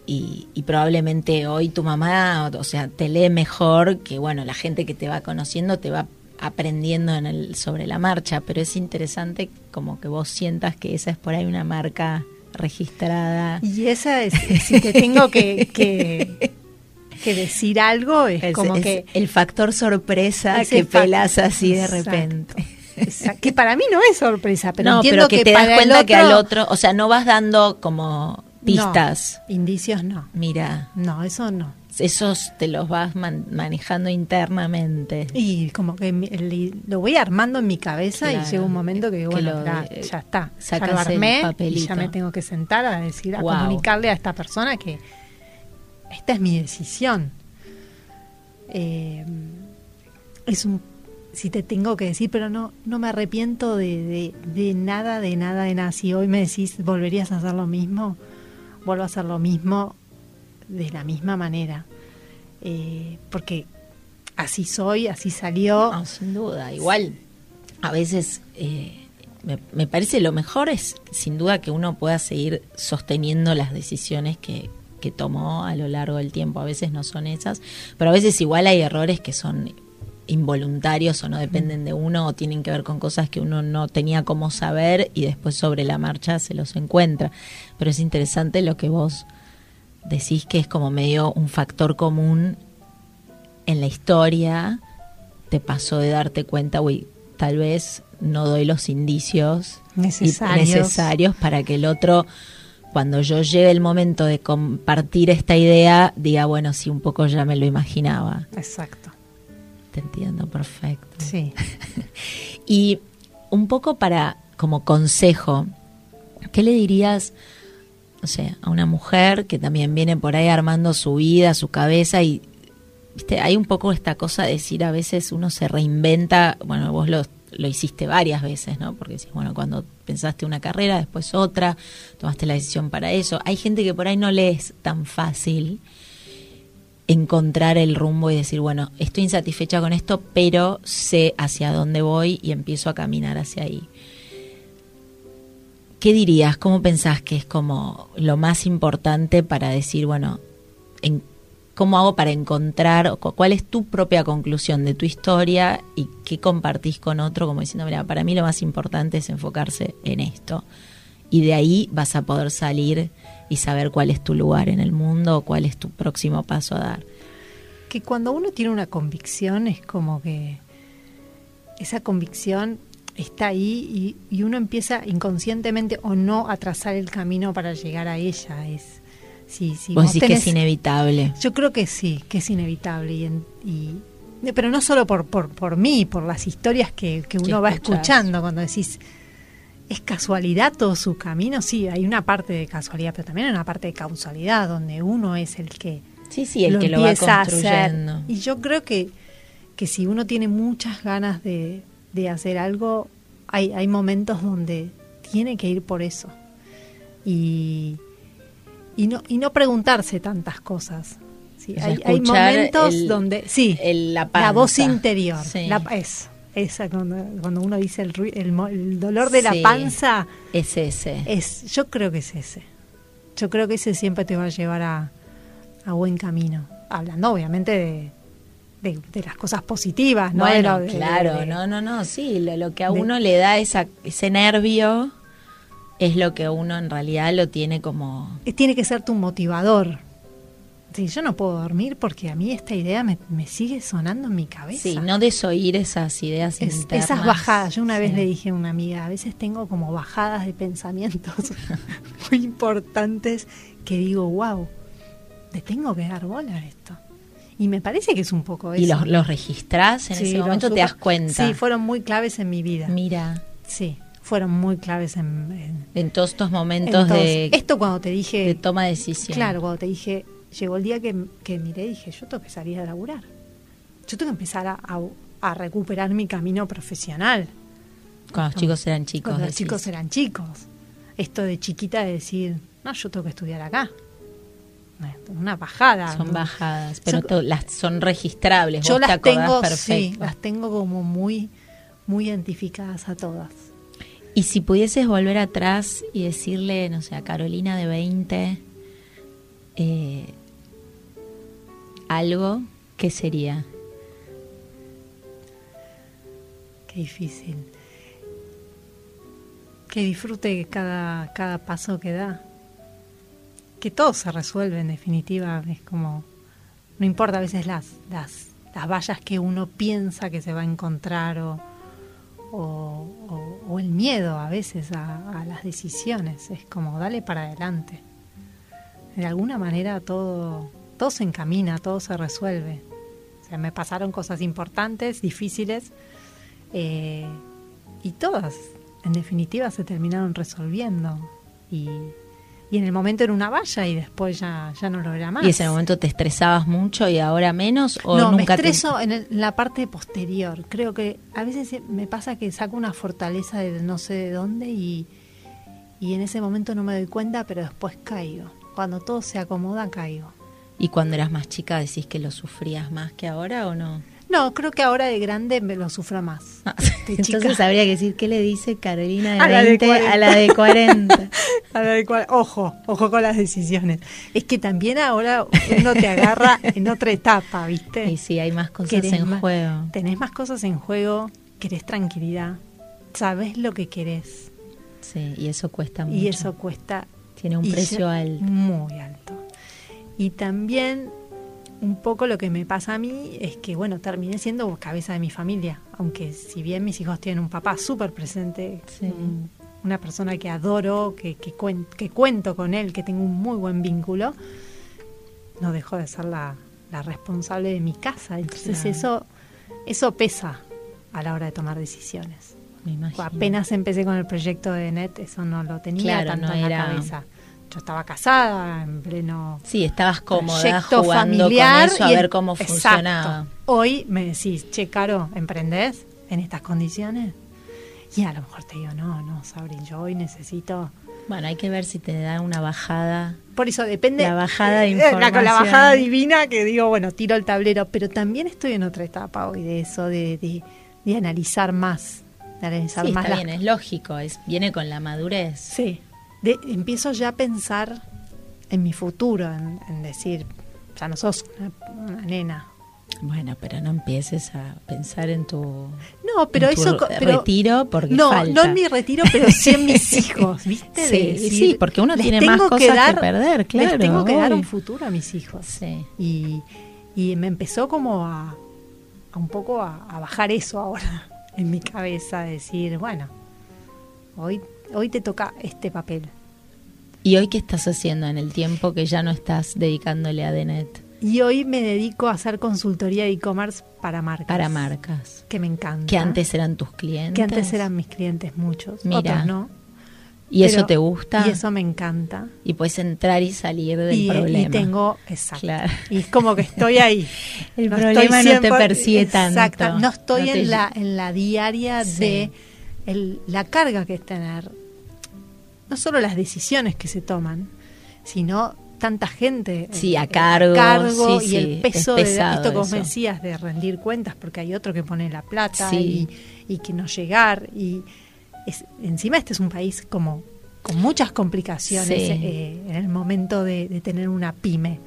S1: y, y, probablemente hoy tu mamá, o sea, te lee mejor que, bueno, la gente que te va conociendo te va aprendiendo en el, sobre la marcha, pero es interesante como que vos sientas que esa es por ahí una marca registrada.
S2: Y esa es, si te tengo que, que, decir algo, es, como que...
S1: El factor sorpresa que pelas así de repente.
S2: que para mí no es sorpresa, pero
S1: no,
S2: entiendo
S1: que, te das cuenta que al otro, o sea, no vas dando como pistas.
S2: indicios no.
S1: Mira.
S2: No, eso no
S1: esos te los vas manejando internamente.
S2: Y como que lo voy armando en mi cabeza y llega un momento que, bueno, ya, está, ya lo armé y ya me tengo que sentar a decir, a comunicarle a esta persona que esta es mi decisión. Eh, es un si te tengo que decir, pero no, no me arrepiento de, de, nada, de nada, de nada. Si hoy me decís, ¿volverías a hacer lo mismo? Vuelvo a hacer lo mismo de la misma manera. Eh, porque así soy, así salió.
S1: sin duda, igual a veces eh, me, parece lo mejor es sin duda que uno pueda seguir sosteniendo las decisiones que, que tomó a lo largo del tiempo. A veces no son esas, pero a veces igual hay errores que son involuntarios o no dependen de uno o tienen que ver con cosas que uno no tenía como saber y después sobre la marcha se los encuentra. Pero es interesante lo que vos decís que es como medio un factor común en la historia, te pasó de darte cuenta, uy, tal vez no doy los indicios
S2: necesarios,
S1: necesarios para que el otro cuando yo llegue el momento de compartir esta idea, diga, bueno, sí, un poco ya me lo imaginaba.
S2: Exacto.
S1: Te entiendo, perfecto.
S2: Sí.
S1: y un poco para, como consejo, ¿qué le dirías, no sé, a una mujer que también viene por ahí armando su vida, su cabeza y, viste, hay un poco esta cosa de decir a veces uno se reinventa, bueno, vos lo lo hiciste varias veces, ¿no? Porque bueno, cuando pensaste una carrera, después otra, tomaste la decisión para eso. Hay gente que por ahí no le es tan fácil encontrar el rumbo y decir, bueno, estoy insatisfecha con esto, pero sé hacia dónde voy y empiezo a caminar hacia ahí. ¿Qué dirías? ¿Cómo pensás que es como lo más importante para decir, bueno, en ¿Cómo hago para encontrar, cuál es tu propia conclusión de tu historia y qué compartís con otro? Como diciendo, mira, para mí lo más importante es enfocarse en esto. Y de ahí vas a poder salir y saber cuál es tu lugar en el mundo o cuál es tu próximo paso a dar.
S2: Que cuando uno tiene una convicción es como que esa convicción está ahí y, y uno empieza inconscientemente o no a trazar el camino para llegar a ella. Es,
S1: Sí, sí. Vos decís que es inevitable.
S2: Yo creo que sí, que es inevitable. Y, pero no solo por, por, por mí, por las historias que, que uno va escuchando cuando decís, ¿es casualidad todo su camino? Sí, hay una parte de casualidad, pero también hay una parte de causalidad donde uno es el que...
S1: Sí, sí, el que lo va construyendo.
S2: Y yo creo que, que si uno tiene muchas ganas de, de hacer algo, hay, hay momentos donde tiene que ir por eso. Y, y no, y no preguntarse tantas cosas. Sí, hay, momentos donde, sí,
S1: la,
S2: voz interior, la, es, esa cuando, cuando uno dice el, el, dolor de la panza.
S1: Es ese.
S2: Es, yo creo que es ese. Yo creo que ese siempre te va a llevar a, a buen camino. Hablando obviamente de, de, las cosas positivas, ¿no?
S1: Bueno, claro, no, no, no, sí, lo, lo que a uno le da esa, ese nervio es lo que uno en realidad lo tiene como...
S2: Tiene que ser tu motivador. Sí, yo no puedo dormir porque a mí esta idea me, sigue sonando en mi cabeza.
S1: Sí, no desoír esas ideas
S2: Esas bajadas. Yo una vez le dije a una amiga, a veces tengo como bajadas de pensamientos muy importantes que digo, wow, le tengo que dar bola a esto. Y me parece que es un poco eso.
S1: ¿Y los, los registrás en ese momento? ¿Te das cuenta?
S2: Sí, fueron muy claves en mi vida.
S1: Mira.
S2: Sí fueron muy claves en,
S1: en, todos estos momentos de
S2: esto cuando te dije
S1: de toma de decisión
S2: claro cuando te dije llegó el día que, que miré y dije yo tengo que salir a laburar yo tengo que empezar a, a, recuperar mi camino profesional
S1: cuando los chicos eran chicos
S2: cuando los chicos eran chicos esto de chiquita de decir no yo tengo que estudiar acá una bajada
S1: son bajadas pero las son registrables
S2: yo las tengo sí las tengo como muy muy identificadas a todas
S1: y si pudieses volver atrás y decirle, no sé, a Carolina de 20, eh, algo, ¿qué sería?
S2: Qué difícil. Que disfrute cada, cada paso que da. Todo se resuelve en definitiva. Es como, no importa a veces las, las, las vallas que uno piensa que se va a encontrar o o, el miedo a veces a, las decisiones. Es como, dale para adelante. De alguna manera todo, todo se encamina, todo se resuelve. O me pasaron cosas importantes, difíciles, eh, y todas, en definitiva, se terminaron resolviendo. Y, y en el momento era una valla y después ya, ya no lo era más.
S1: ¿Y ese momento te estresabas mucho y ahora menos? ¿o
S2: no,
S1: nunca
S2: me estreso en, la parte posterior. Creo que a veces me pasa que saco una fortaleza de no sé de dónde y, y en ese momento no me doy cuenta, pero después caigo. Cuando todo se acomoda, caigo.
S1: ¿Y cuando eras más chica decís que lo sufrías más que ahora o no?
S2: No, creo que ahora de grande me lo sufro más.
S1: Ah,
S2: De chica.
S1: Entonces habría que decir qué le dice Carolina de
S2: A la de
S1: 20 a
S2: 40.
S1: la de 40.
S2: A ver, cuál- ojo, ojo con las decisiones. Es que también ahora uno te agarra en otra etapa, ¿viste?
S1: y sí, hay más cosas
S2: Querés
S1: en
S2: más-
S1: juego.
S2: Tenés más cosas en juego, querés tranquilidad, sabés lo que querés.
S1: Sí, y eso cuesta mucho.
S2: Y eso cuesta
S1: tiene un precio alto.
S2: Muy alto. Y también un poco lo que me pasa a mí es que, bueno, terminé siendo cabeza de mi familia, aunque si bien mis hijos tienen un papá súper presente,
S1: Sí.
S2: un- una persona que adoro, que, que, cuen- que cuento con él, que tengo un muy buen vínculo, no dejo de ser la, la responsable de mi casa. Entonces
S1: Claro.
S2: eso, eso pesa a la hora de tomar decisiones.
S1: Me.
S2: Apenas empecé con el proyecto de NET, eso no lo tenía
S1: Claro,
S2: tanto
S1: no
S2: en la
S1: era-
S2: cabeza. Yo estaba casada, en pleno
S1: Sí, estabas cómoda jugando
S2: familiar.
S1: con eso a ver cómo
S2: Exacto.
S1: funcionaba.
S2: Hoy me decís, che, Caro, ¿emprendés en estas condiciones? Y a lo mejor te digo, no, no, Sabri, yo hoy necesito...
S1: Bueno, hay que ver si te da una bajada.
S2: Por eso depende...
S1: La bajada de
S2: eh, la- con la
S1: información.
S2: bajada divina que digo, bueno, tiro el tablero, pero también estoy en otra etapa hoy de eso, de, de, de analizar más, de analizar
S1: Sí,
S2: más
S1: está
S2: las
S1: bien, es lógico, es, viene con la madurez.
S2: Sí, de- empiezo ya a pensar en mi futuro, en, en decir, ya no sos una, una nena.
S1: Bueno, pero no empieces a pensar en tu,
S2: No, pero
S1: en tu
S2: eso... pero-
S1: retiro porque
S2: no,
S1: falta.
S2: no en mi retiro, pero sí en mis hijos, ¿viste?
S1: Sí,
S2: De decir,
S1: sí, porque uno tiene más cosas que
S2: dar-
S1: perder, claro,
S2: Les tengo que dar un futuro a mis hijos.
S1: Sí.
S2: Y, y me empezó como a, a un poco a, a bajar eso ahora en mi cabeza, decir, bueno, hoy, hoy te toca este papel.
S1: ¿Y hoy qué estás haciendo en el tiempo que ya no estás dedicándole a Denet
S2: Y hoy me dedico a hacer consultoría de e-commerce para marcas.
S1: para marcas?
S2: Que me encanta.
S1: Que antes eran tus clientes.
S2: Que antes eran mis clientes muchos,
S1: Mira.
S2: otros no.
S1: ¿Y eso te gusta?
S2: Y eso me encanta.
S1: Y puedes entrar y salir del
S2: y,
S1: problema.
S2: y tengo, exacto.
S1: Claro.
S2: Y es como que estoy ahí.
S1: El
S2: No
S1: problema no te persigue
S2: exacto,
S1: tanto.
S2: No estoy
S1: No te
S2: en, la, en la diaria
S1: Sí.
S2: de el- la carga que es tener. No solo las decisiones que se toman, sino tanta gente
S1: Sí,
S2: eh,
S1: a cargo,
S2: cargo
S1: sí,
S2: y
S1: sí,
S2: el peso
S1: es
S2: de esto
S1: eso.
S2: decías de rendir cuentas porque hay otro que pone la plata y, y que no llegar y es- encima este es un país como con muchas complicaciones eh, en el momento de, de tener una pyme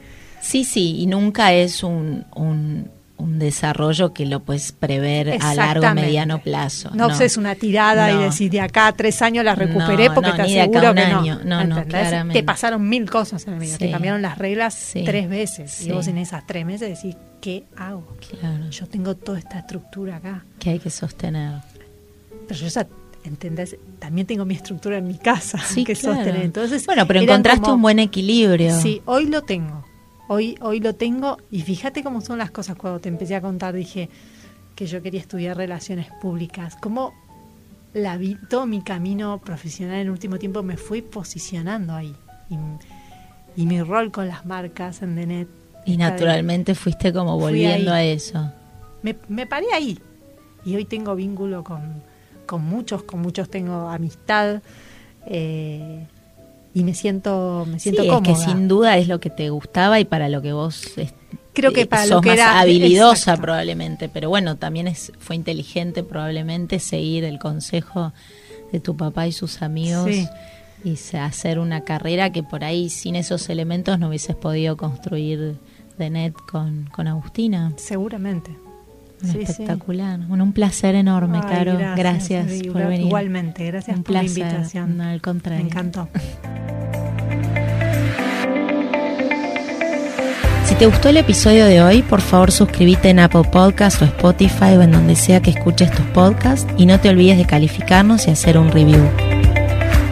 S1: Sí, sí, y nunca es un, un, un desarrollo que lo puedes prever a largo mediano plazo.
S2: no, es una tirada y
S1: No.
S2: decir de acá a tres años la recuperé
S1: No,
S2: porque te aseguro que
S1: año.
S2: no.
S1: No.
S2: Te pasaron mil cosas en el medio, te cambiaron las reglas
S1: Sí.
S2: tres veces
S1: Sí.
S2: y vos en esas tres meses decís, ¿qué hago?
S1: Claro,
S2: Yo tengo toda esta estructura acá,
S1: que hay que sostener.
S2: pero yo ya, ¿entendés? También tengo mi estructura en mi casa
S1: Sí,
S2: que
S1: claro.
S2: sostener. Entonces,
S1: bueno, pero encontraste
S2: como-
S1: un buen equilibrio.
S2: Sí, hoy lo tengo. Hoy, hoy lo tengo y fíjate cómo son las cosas. Cuando te empecé a contar dije que yo quería estudiar relaciones públicas. Cómo la vi, todo mi camino profesional en el último tiempo me fui posicionando ahí. Y, y mi rol con las marcas en Denet.
S1: Y naturalmente fuiste como volviendo a eso.
S2: me, me paré ahí. Y hoy tengo vínculo con, con muchos, con muchos tengo amistad. eh, y me siento, me siento
S1: sí,
S2: cómoda.
S1: es que sin duda es lo que te gustaba y para lo que vos
S2: Creo que
S1: eh,
S2: para
S1: sos
S2: lo que
S1: más
S2: era-
S1: habilidosa
S2: exacto.
S1: probablemente, pero bueno, también es fue inteligente probablemente seguir el consejo de tu papá y sus amigos
S2: Sí.
S1: y hacer una carrera que por ahí sin esos elementos no hubieses podido construir de net con, con Agustina.
S2: Seguramente. Sí, sí.
S1: Espectacular. Bueno, un placer enorme,
S2: Ay,
S1: Caro. Gracias, por venir.
S2: Igualmente, gracias
S1: Un
S2: por la invitación.
S1: No, al contrario.
S2: Me encantó.
S1: Si te gustó el episodio de hoy, por favor suscríbete en Apple Podcast o Spotify o en donde sea que escuches tus podcasts y no te olvides de calificarnos y hacer un review.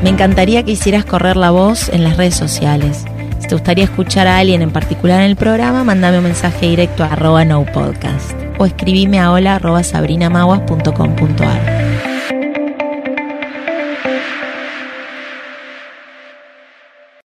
S1: Me encantaría que hicieras correr la voz en las redes sociales. Si te gustaría escuchar a alguien en particular en el programa, mandame un mensaje directo a arroba no podcast o escribime a hola arroba sabrinamaguas.com.ar.